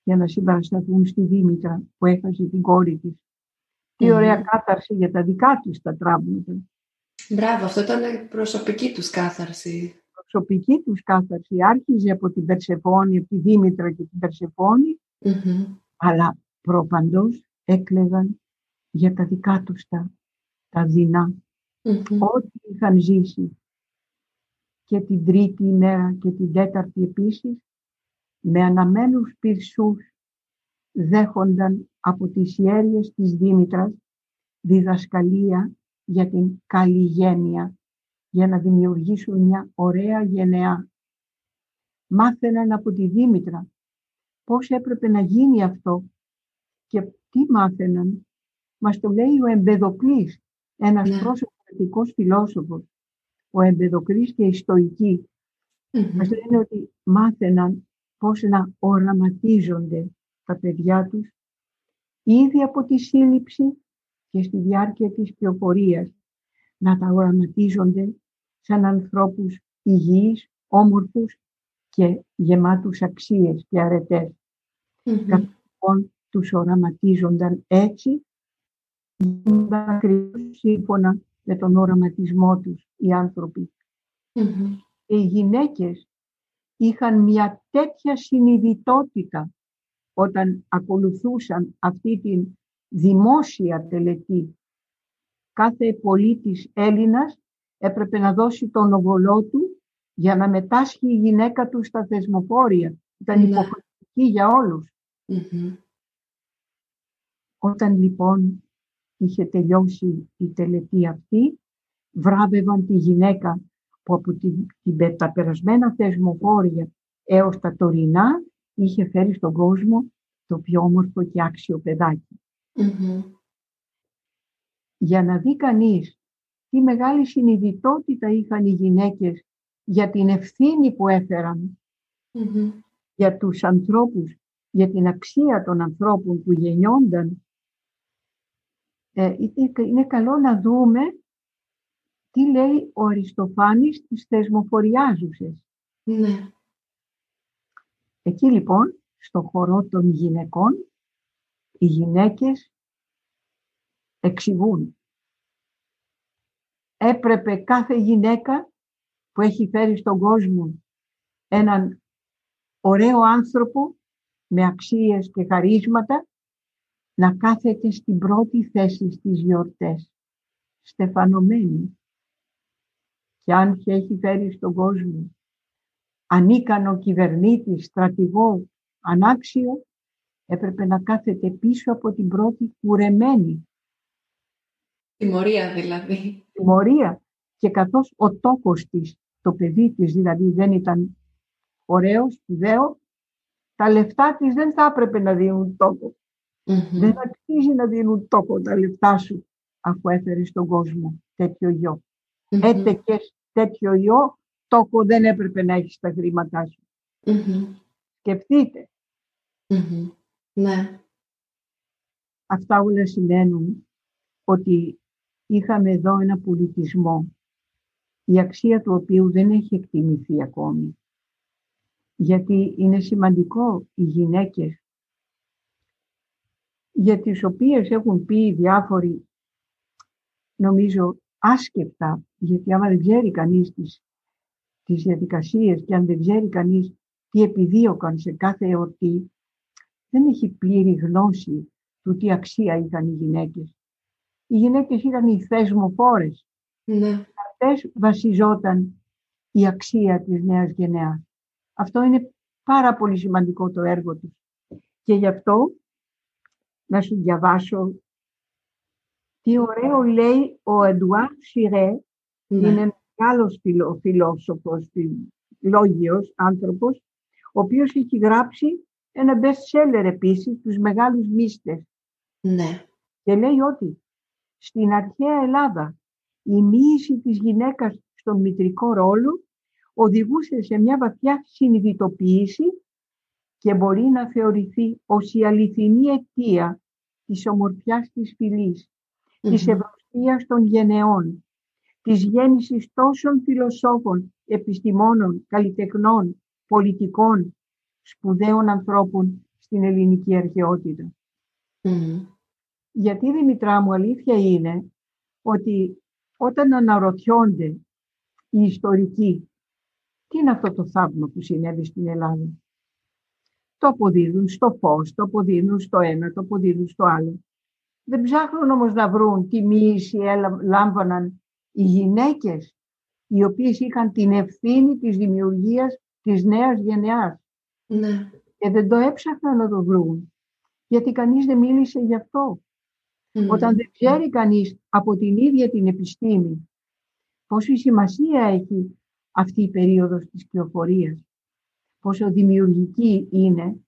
για να συμπαρασταθούν στη Δήμητρα που έχασε την κόρη της. Τι ωραία κάθαρση για τα δικά τους τα τραύματα. Μπράβο, αυτό ήταν προσωπική τους κάθαρση. Προσωπική τους κάθαρση. Άρχιζε από την Περσεφόνη, από τη Δήμητρα και την περσεφονη αλλά προπαντός έκλεγαν για τα δικά τους τα, τα δεινά. Ό,τι είχαν ζήσει. Και την τρίτη ημέρα και την τέταρτη επίσης, με αναμένους πυρσούς δέχονταν από τις ιέρειες της Δήμητρας διδασκαλία για την καλλιγένεια, για να δημιουργήσουν μια ωραία γενεά. Μάθαιναν από τη Δήμητρα πώς έπρεπε να γίνει αυτό και τι μάθαιναν. Μας το λέει ο Εμπεδοκλής, ένας ναι. προσωπικός φιλόσοφος. Ο Εμπεδοκλής και οι Στοικοί. Mm-hmm. Μας λένε ότι μάθαιναν πώς να οραματίζονται τα παιδιά τους ήδη από τη σύλληψη και στη διάρκεια της πληροφορίας να τα οραματίζονται σαν ανθρώπους υγιείς, όμορφους και γεμάτους αξίες και αρετές. Mm-hmm. τους οραματίζονταν έτσι, γίνονταν ακριβώς σύμφωνα με τον οραματισμό τους οι άνθρωποι. Και οι γυναίκες είχαν μια τέτοια συνειδητότητα όταν ακολουθούσαν αυτή την δημόσια τελετή. Κάθε πολίτης Έλληνας έπρεπε να δώσει τον οβολό του για να μετάσχει η γυναίκα του στα θεσμοφόρια. Ήταν ναι. υποχρεωτική για ολους Όταν λοιπόν είχε τελειώσει η τελετή αυτή, βράβευαν τη γυναίκα που από την, την, τα περασμένα θεσμοφόρια έως τα τωρινά είχε φέρει στον κόσμο το πιο όμορφο και άξιο Για να δει κανείς τι μεγάλη συνειδητότητα είχαν οι γυναίκες για την ευθύνη που εφεραν για τους ανθρώπους, για την αξία των ανθρώπων που γεννιόνταν. Ε, είναι καλό να δούμε τι λέει ο Αριστοφάνης στις θεσμοφοριάζουσες. Ναι. Εκεί λοιπόν, στο χορό των γυναικών, οι γυναίκες εξηγούν. Έπρεπε κάθε γυναίκα που έχει φέρει στον κόσμο έναν ωραίο άνθρωπο με αξίες και χαρίσματα να κάθεται στην πρώτη θέση στις γιορτές, στεφανωμένη. Και αν και έχει φέρει στον κόσμο ανίκανο κυβερνήτη, στρατηγό, ανάξιο, έπρεπε να κάθεται πίσω από την πρώτη κουρεμένη. Τιμωρία δηλαδή. Τιμωρία. Και καθώς ο τόκος της, το παιδί της δηλαδή δεν ήταν ωραίο, σπουδαίο, τα λεφτά της δεν θα έπρεπε να δίνουν Δεν αξίζει να δίνουν τόκο τα λεφτά σου αφού έφερες στον κόσμο τέτοιο γιο. Mm-hmm. τέτοιο γιο τόκο δεν έπρεπε να έχεις τα χρήματά σου. Σκεφτείτε. Ναι. Αυτά όλα σημαίνουν ότι είχαμε εδώ ένα πολιτισμό η αξία του οποίου δεν έχει εκτιμηθεί ακόμη. Γιατί είναι σημαντικό οι γυναίκες για τις οποίες έχουν πει διάφοροι νομίζω άσκεπτα, γιατί άμα δεν ξέρει κανείς τις τις διαδικασίες και αν δεν ξέρει κανείς τι επιδίωκαν σε κάθε εορτή, δεν έχει πλήρη γνώση του τι αξία είχαν οι γυναίκες. Οι γυναίκες ήταν οι θεσμοφόρες. Ναι. Αυτές βασιζόταν η αξία της νέας γενεάς. Αυτό είναι πάρα πολύ σημαντικό το έργο τους. Και γι' αυτό να σου διαβάσω τι ωραίο λέει ο Εντουάρ Σιρέ, ναι. είναι άλλος φιλό, φιλόσοφος, λόγιος άνθρωπος, ο οποίος έχει γράψει ένα best seller επίσης, τους μεγάλους μύστες. Ναι. Και λέει ότι στην αρχαία Ελλάδα η μοίηση της γυναίκας στον μητρικό ρόλο οδηγούσε σε μια βαθιά συνειδητοποίηση και μπορεί να θεωρηθεί ως η αληθινή αιτία της ομορφιάς της φυλής, mm-hmm. της ευρωστίας των γενεών, της γέννησης τόσων φιλοσόφων, επιστημόνων, καλλιτεχνών, πολιτικών, σπουδαίων ανθρώπων στην ελληνική αρχαιότητα. Γιατί, Δημητρά μου, αλήθεια είναι ότι όταν αναρωτιόνται οι ιστορικοί τι είναι αυτό το θαύμα που συνέβη στην Ελλάδα; Το αποδίδουν στο φως, το αποδίδουν στο ένα, το αποδίδουν στο άλλο. Δεν ψάχνουν όμως να βρουν τι μοίηση λάμβαναν οι γυναίκες οι οποίες είχαν την ευθύνη της δημιουργίας της νέας γενεάς. Ναι. Και δεν το έψαχναν να το βρουν. Γιατί κανείς δεν μίλησε γι' αυτό. Όταν δεν ξέρει κανείς από την ίδια την επιστήμη πόσο σημασία έχει αυτή η περίοδος της κυοφορίας, πόσο δημιουργική είναι,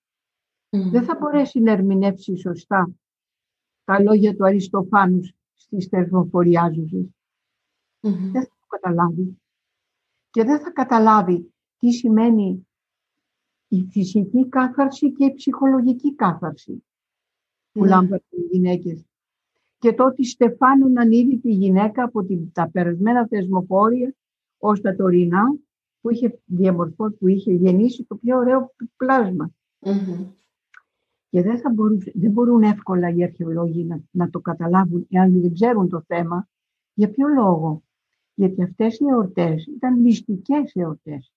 δεν θα μπορέσει να ερμηνεύσει σωστά τα λόγια του Αριστοφάνους στις θερμοφοριάζουσες. Δεν θα το καταλάβει. Και δεν θα καταλάβει τι σημαίνει η φυσική κάθαρση και η ψυχολογική κάθαρση που mm. λάμπανε οι γυναίκες. Και το ότι στεφάνωναν ήδη τη γυναίκα από την, τα περασμένα θεσμοφόρια ως τα τωρινά που είχε διαμορφώσει, που είχε γεννήσει το πιο ωραίο πλάσμα. Και δεν, θα δεν μπορούν εύκολα οι αρχαιολόγοι να, να το καταλάβουν εάν δεν ξέρουν το θέμα. Για ποιο λόγο; Γιατί αυτές οι εορτές ήταν μυστικές εορτές.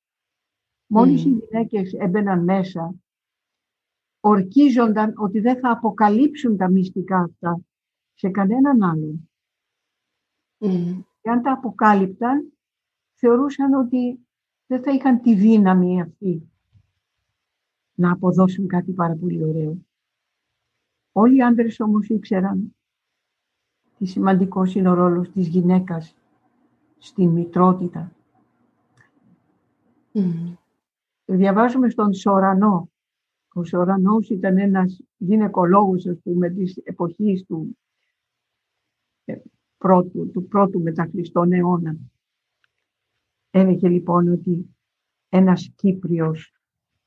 Μόλις οι γυναίκες έμπαιναν μέσα, ορκίζονταν ότι δεν θα αποκαλύψουν τα μυστικά αυτά σε κανέναν άλλον. Mm. Και αν τα αποκάλυπταν, θεωρούσαν ότι δεν θα είχαν τη δύναμη αυτή να αποδώσουν κάτι πάρα πολύ ωραίο. Όλοι οι άντρες όμως ήξεραν τι σημαντικό είναι ο ρόλος της γυναίκας στην μητρότητα. Mm. Το διαβάζουμε στον Σορανό. Ο Σορανός ήταν ένας γυναικολόγος, ας πούμε, της εποχής του, ε, πρώτου, του πρώτου μεταχριστών αιώνα. Έλεγε λοιπόν ότι ένας Κύπριος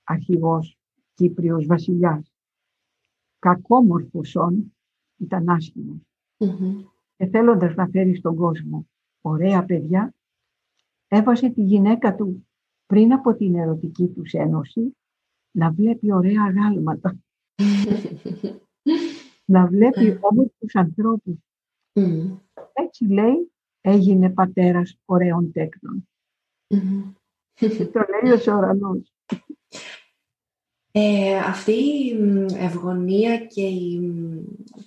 αρχηγός, Κύπριος βασιλιάς, κακόμορφος όν, ήταν άσχημος. Mm-hmm. Και θέλοντας να φέρει στον κόσμο ωραία παιδιά, έβασε τη γυναίκα του πριν από την ερωτική τους ένωση να βλέπει ωραία γάλματα. να βλέπει όμως τους ανθρώπους. Έτσι λέει έγινε πατέρας ωραίων τέκνων. το λέει ο Σορανός. Ε, αυτή η ευγονία και η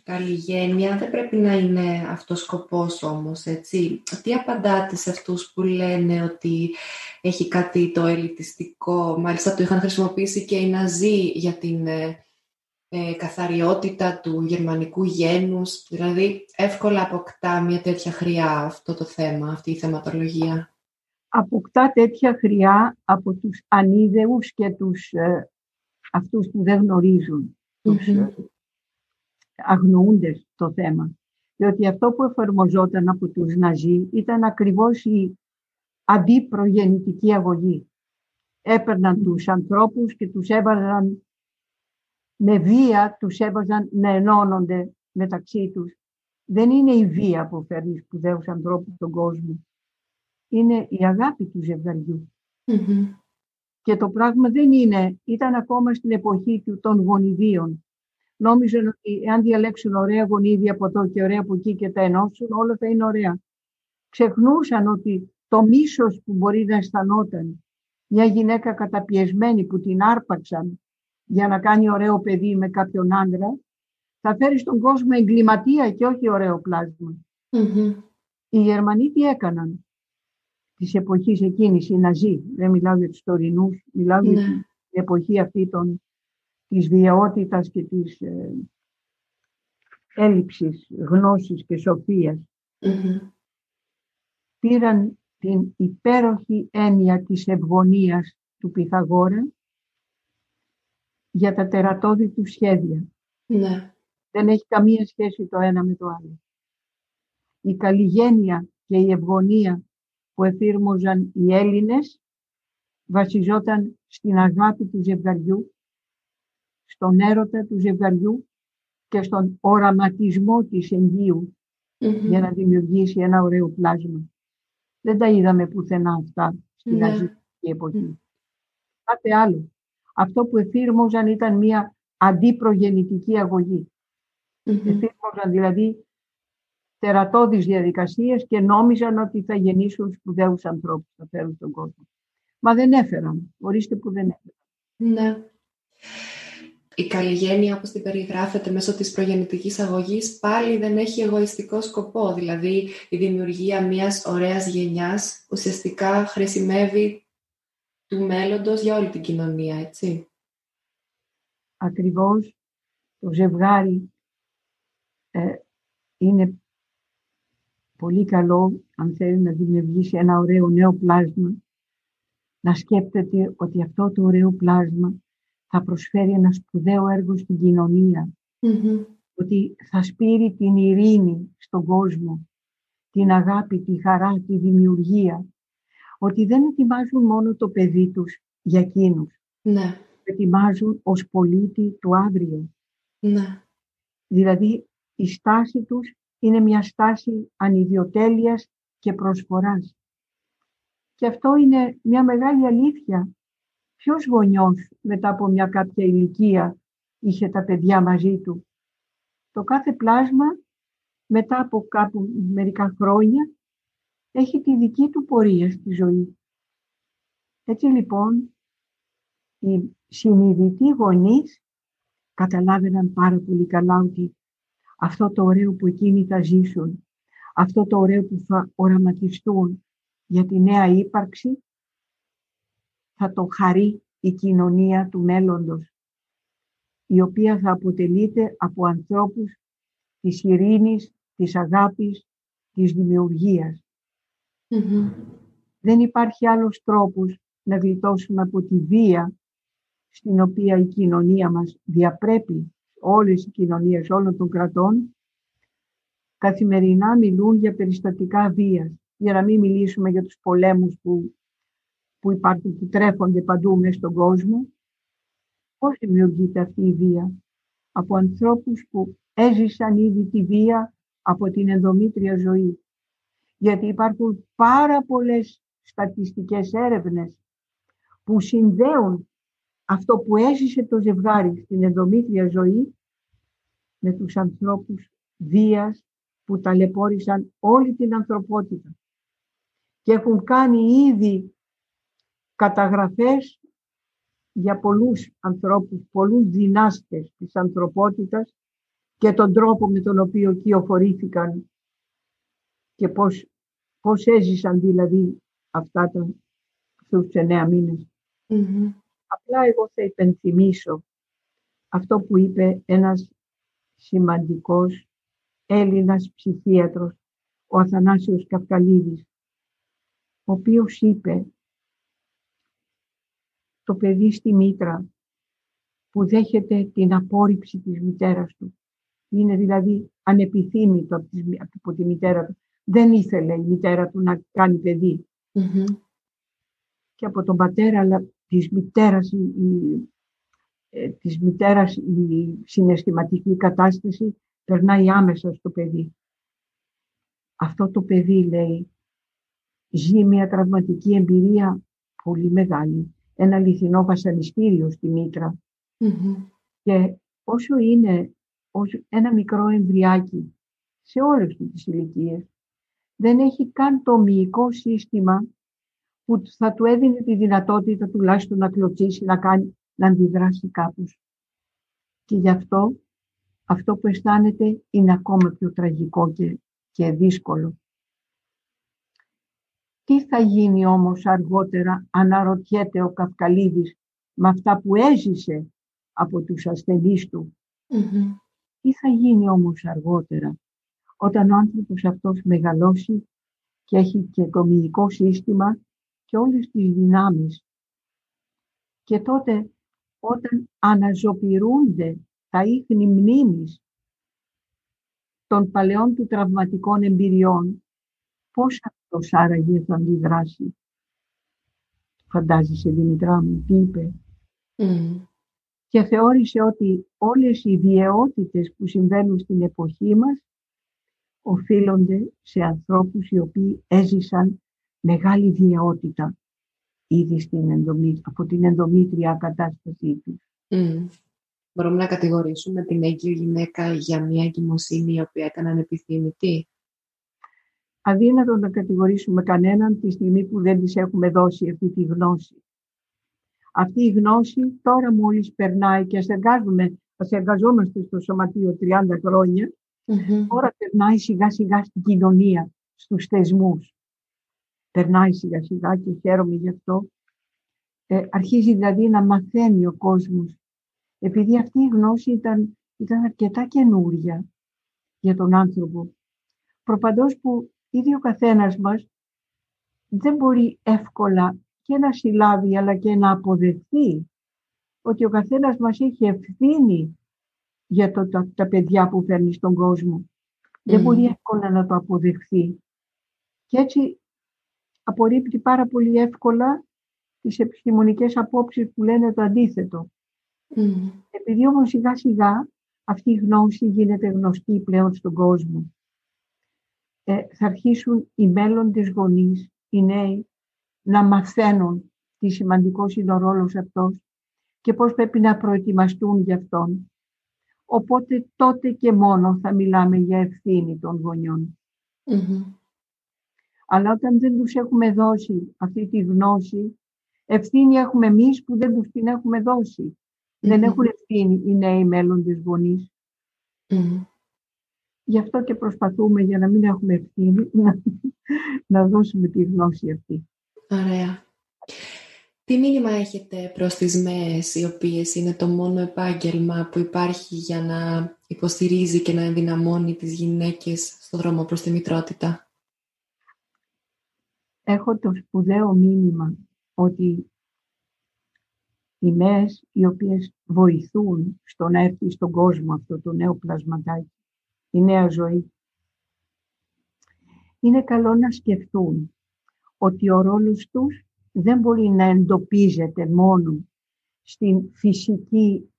καλλιγένεια δεν πρέπει να είναι αυτός σκοπός όμως, έτσι. Τι απαντάτε σε αυτούς που λένε ότι έχει κάτι το ελιτιστικό, μάλιστα το είχαν χρησιμοποιήσει και οι Ναζί για την ε, ε, καθαριότητα του γερμανικού γένους, δηλαδή εύκολα αποκτά μια τέτοια χρειά αυτό το θέμα, αυτή η θεματολογία. Αποκτά τέτοια χρειά από τους ανίδεους και τους ε, αυτούς που δεν γνωρίζουν, τους mm αγνοούντες το θέμα. Διότι αυτό που εφαρμοζόταν από τους Ναζί ήταν ακριβώς η αντιπρογεννητική αγωγή. Έπαιρναν τους ανθρώπους και τους έβαζαν με βία, τους έβαζαν να ενώνονται μεταξύ τους. Δεν είναι η βία που φέρνει σπουδαίους ανθρώπους στον κόσμο. Είναι η αγάπη του ζευγαριού. Και το πράγμα δεν είναι, ήταν ακόμα στην εποχή του των γονιδίων. Νόμιζαν ότι εάν διαλέξουν ωραία γονίδια από εδώ και ωραία από εκεί και τα ενώσουν, όλα θα είναι ωραία. Ξεχνούσαν ότι το μίσος που μπορεί να αισθανόταν μια γυναίκα καταπιεσμένη που την άρπαξαν για να κάνει ωραίο παιδί με κάποιον άντρα, θα φέρεις στον κόσμο εγκληματία και όχι ωραίο Οι Γερμανοί τι έκαναν; Της εποχής εκείνης, οι Ναζί, δεν μιλάω για τους τωρινούς, μιλάω για ναι. την εποχή αυτή των, της βιαιότητας και της ε, έλλειψης γνώσης και σοφιας Πήραν την υπέροχη έννοια της ευγονίας του Πυθαγόρα για τα τερατώδη του σχέδια. Ναι. Δεν έχει καμία σχέση το ένα με το άλλο. Η καλλιγένεια και η ευγονία που εφήρμοζαν οι Έλληνες βασιζόταν στην αγάπη του ζευγαριού, στον έρωτα του ζευγαριού και στον οραματισμό της εγγυου για να δημιουργήσει ένα ωραίο πλάσμα. Δεν τα είδαμε πουθενά αυτά στην mm εποχή. Κάτι άλλο. Αυτό που εφήρμοζαν ήταν μια αντιπρογεννητική αγωγή. Εφήρμοζαν δηλαδή τερατώδεις διαδικασίες και νόμιζαν ότι θα γεννήσουν σπουδαίους ανθρώπους, θα φέρουν στον κόσμο. Μα δεν έφεραν. Ορίστε που δεν έφεραν. Ναι. Η καλλιγένεια, όπως την περιγράφεται μέσω της προγεννητικής αγωγής, πάλι δεν έχει εγωιστικό σκοπό. Δηλαδή, η δημιουργία μιας ωραίας γενιάς ουσιαστικά χρησιμεύει του μέλλοντος για όλη την κοινωνία, έτσι. Ακριβώς. Το ζευγάρι ε, είναι πολύ καλό, αν θέλει να δημιουργήσει ένα ωραίο νέο πλάσμα, να σκέπτεται ότι αυτό το ωραίο πλάσμα θα προσφέρει ένα σπουδαίο έργο στην κοινωνια Ότι θα σπείρει την ειρήνη στον κόσμο, την αγάπη, τη χαρά, τη δημιουργία. Ότι δεν ετοιμάζουν μόνο το παιδί τους για εκείνους. Ναι. Ετοιμάζουν ως πολίτη του αύριο. Ναι. Δηλαδή η στάση τους είναι μια στάση ανιδιοτέλειας και προσφοράς. Και αυτό είναι μια μεγάλη αλήθεια. Ποιος γονιός μετά από μια κάποια ηλικία είχε τα παιδιά μαζί του; Το κάθε πλάσμα μετά από κάπου μερικά χρόνια έχει τη δική του πορεία στη ζωή. Έτσι λοιπόν οι συνειδητοί γονείς καταλάβαιναν πάρα πολύ καλά ότι αυτό το ωραίο που εκείνοι θα ζήσουν, αυτό το ωραίο που θα οραματιστούν για τη νέα ύπαρξη, θα το χαρεί η κοινωνία του μέλλοντος, η οποία θα αποτελείται από ανθρώπους της ειρήνης, της αγάπης, της δημιουργιας Δεν υπάρχει άλλος τρόπος να γλιτώσουμε από τη βία στην οποία η κοινωνία μας διαπρέπει, όλες οι κοινωνίες όλων των κρατών, καθημερινά μιλούν για περιστατικά βίας, για να μην μιλήσουμε για τους πολέμους που, που υπάρχουν, που τρέφονται παντού μέσα στον κόσμο. Πώς δημιουργείται αυτή η βία; Από ανθρώπους που έζησαν ήδη τη βία από την ενδομήτρια ζωή. Γιατί υπάρχουν πάρα πολλές στατιστικές έρευνες που συνδέουν αυτό που έζησε το ζευγάρι στην ενδομήτρια ζωή με τους ανθρώπους βίας που ταλαιπώρησαν όλη την ανθρωπότητα. Και έχουν κάνει ήδη καταγραφές για πολλούς ανθρώπους, πολλούς δυνάστες της ανθρωπότητας και τον τρόπο με τον οποίο κυοφορήθηκαν και πώς, πώς έζησαν δηλαδή αυτά τα, αυτούς τους εννέα Απλά εγώ θα υπενθυμίσω αυτό που είπε ένας σημαντικός Έλληνας ψυχίατρος, ο Αθανάσιος Καυκαλίδης, ο οποίος είπε το παιδί στη μήτρα που δέχεται την απόρριψη της μητέρας του. Είναι δηλαδή ανεπιθύμητο από τη μητέρα του. Δεν ήθελε η μητέρα του να κάνει Και από τον πατέρα, αλλά της μητέρας, η, ε, της μητέρας η συναισθηματική κατάσταση περνάει άμεσα στο παιδί. Αυτό το παιδί, λέει, ζει μια τραυματική εμπειρία πολύ μεγάλη. Ένα αληθινό βασανιστήριο στη μητρα Και όσο είναι όσο ένα μικρό εμβριάκι σε όλες τις ηλικίες, δεν έχει καν το μυϊκό σύστημα που θα του έδινε τη δυνατότητα τουλάχιστον να κλωτσίσει, να κάνει, να αντιδράσει κάπως. Και γι' αυτό, αυτό που αισθάνεται είναι ακόμα πιο τραγικό και, και δύσκολο. Τι θα γίνει όμως αργότερα, αναρωτιέται ο Καυκαλίδης, με αυτά που έζησε από τους ασθενείς του; Τι θα γίνει όμως αργότερα, όταν ο άνθρωπος αυτός μεγαλώσει και έχει και το μυϊκό σύστημα και όλες τις δυνάμεις. Και τότε όταν αναζωπηρούνται τα ίχνη μνήμης των παλαιών του τραυματικών εμπειριών, πώς αυτός άραγε θα αντιδράσει; Φαντάζεσαι Δημητρά μου, τι είπε; Και θεώρησε ότι όλες οι βιαιότητες που συμβαίνουν στην εποχή μας οφείλονται σε ανθρώπους οι οποίοι έζησαν μεγάλη βιαιότητα ήδη στην ενδομή, από την ενδομήτρια κατάστασή τους. Mm. Μπορούμε να κατηγορήσουμε την έγκυο γυναίκα για μια εγκυμοσύνη η οποία ήταν ανεπιθύμητη. Αδύνατο να κατηγορήσουμε κανέναν τη στιγμή που δεν της έχουμε δώσει αυτή τη γνώση. Αυτή η γνώση τώρα μόλις περνάει και ας, εργάζομαι, ας εργαζόμαστε στο σωματείο 30 χρόνια, mm-hmm. τώρα περνάει σιγά σιγά στην κοινωνία, στους θεσμούς περνάει σιγά σιγά και χαίρομαι γι' αυτό. Ε, αρχίζει δηλαδή να μαθαίνει ο κόσμος. Επειδή αυτή η γνώση ήταν, ήταν αρκετά καινούρια για τον άνθρωπο. Προπαντός που ήδη ο καθένας μας δεν μπορεί εύκολα και να συλλάβει αλλά και να αποδεχθεί ότι ο καθένας μας έχει ευθύνη για το, τα, τα παιδιά που φέρνει στον κόσμο. Δεν μπορεί εύκολα να το αποδεχθεί. Και έτσι απορρίπτει πάρα πολύ εύκολα τις επιστημονικές απόψεις που λένε το αντίθετο. Mm. Επειδή όμως σιγά σιγά αυτή η γνώση γίνεται γνωστή πλέον στον κόσμο. Ε, θα αρχίσουν οι μέλλοντες γονείς, οι νέοι, να μαθαίνουν τι σημαντικός είναι ο ρόλος αυτός και πώς πρέπει να προετοιμαστούν γι' αυτόν. Οπότε τότε και μόνο θα μιλάμε για ευθύνη των γονιων Αλλά όταν δεν τους έχουμε δώσει αυτή τη γνώση, ευθύνη έχουμε εμείς που δεν τους την έχουμε Δεν έχουν ευθύνη οι νέοι μέλλοντες Γι' αυτό και προσπαθούμε για να μην έχουμε ευθύνη να, να δώσουμε τη γνώση αυτή. Ωραία. Τι μήνυμα έχετε προς τις ΜΕΕΣ, οι οποίες είναι το μόνο επάγγελμα που υπάρχει για να υποστηρίζει και να ενδυναμώνει τις γυναίκες στο δρόμο προς τη μητρότητα; Έχω το σπουδαίο μήνυμα ότι οι ΜΕΕΣ οι οποίες βοηθούν στο να έρθει στον κόσμο αυτό το νέο πλασματάκι, η νέα ζωή, είναι καλό να σκεφτούν ότι ο ρόλος τους δεν μπορεί να εντοπίζεται μόνο στην φυσική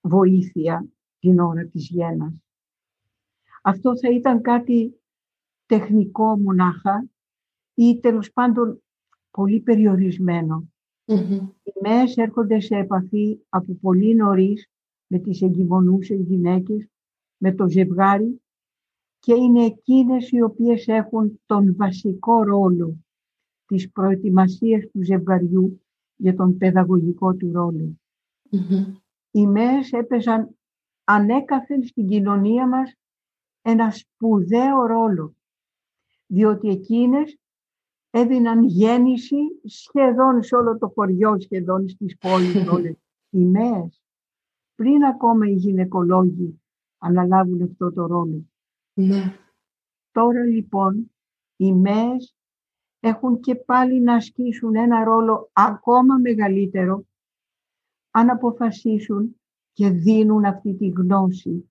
βοήθεια την ώρα της γένας. Αυτό θα ήταν κάτι τεχνικό μονάχα ή τέλος πάντων πολύ περιορισμένο. Οι ΜΕΕΣ έρχονται σε επαφή από πολύ νωρίς με τις εγκυμονούσες γυναίκες, με το ζευγάρι και είναι εκείνες οι οποίες έχουν τον βασικό ρόλο της προετοιμασίας του ζευγαριού για τον παιδαγωγικό του ρολο Οι ΜΕΕΣ έπαιζαν ανέκαθεν στην κοινωνία μας ένα σπουδαίο ρόλο, διότι εκείνες έδιναν γέννηση σχεδόν σε όλο το χωριό, σχεδόν στις πόλεις όλες. Οι ΜΕΕΣ, πριν ακόμα οι γυναικολόγοι αναλάβουν αυτό το ρόλο. Ναι. Τώρα λοιπόν οι ΜΕΕΣ έχουν και πάλι να ασκήσουν ένα ρόλο ακόμα μεγαλύτερο αν αποφασίσουν και δίνουν αυτή τη γνώση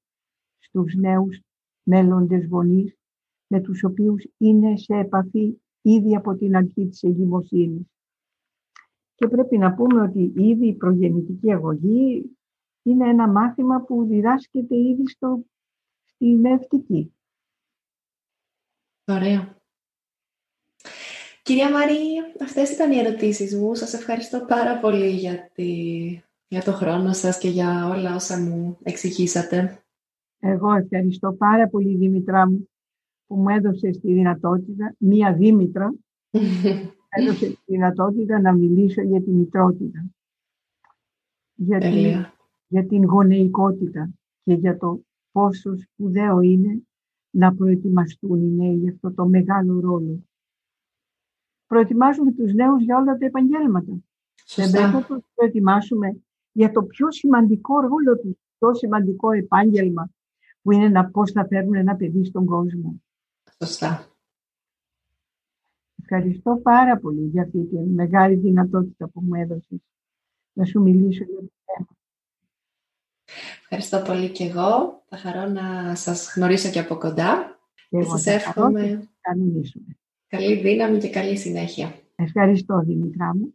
στους νέους μέλλοντες γονείς με τους οποίους είναι σε επαφή ήδη από την αρχή της εγκυμοσύνης. Και πρέπει να πούμε ότι ήδη η προγεννητική αγωγή είναι ένα μάθημα που διδάσκεται ήδη στο, στη μευτική. Ωραία. Κυρία Μαρή, αυτές ήταν οι ερωτήσεις μου. Σας ευχαριστώ πάρα πολύ για, για το χρόνο σας και για όλα όσα μου εξηγήσατε. Εγώ ευχαριστώ πάρα πολύ, Δήμητρά μου, που μου έδωσες τη δυνατότητα, μία Δήμητρα, έδωσε τη δυνατότητα να μιλήσω για τη μητρότητα. Για, την, για την γονεϊκότητα και για το πόσο σπουδαίο είναι να προετοιμαστούν οι νέοι για αυτό το μεγάλο ρόλο προετοιμάζουμε τους νέους για όλα τα επαγγέλματα. Δεν πρέπει να τους προετοιμάσουμε για το πιο σημαντικό ρόλο τους, το σημαντικό επάγγελμα που είναι να πώς θα φέρουν ένα παιδί στον κόσμο. Σωστά. Ευχαριστώ πάρα πολύ για αυτή τη μεγάλη δυνατότητα που μου έδωσες να σου μιλήσω για το θέμα. Ευχαριστώ πολύ και εγώ. Θα χαρώ να σας γνωρίσω και από κοντά. Και σας εύχομαι. Καλή δύναμη και καλή συνέχεια. Ευχαριστώ Δημητρά μου.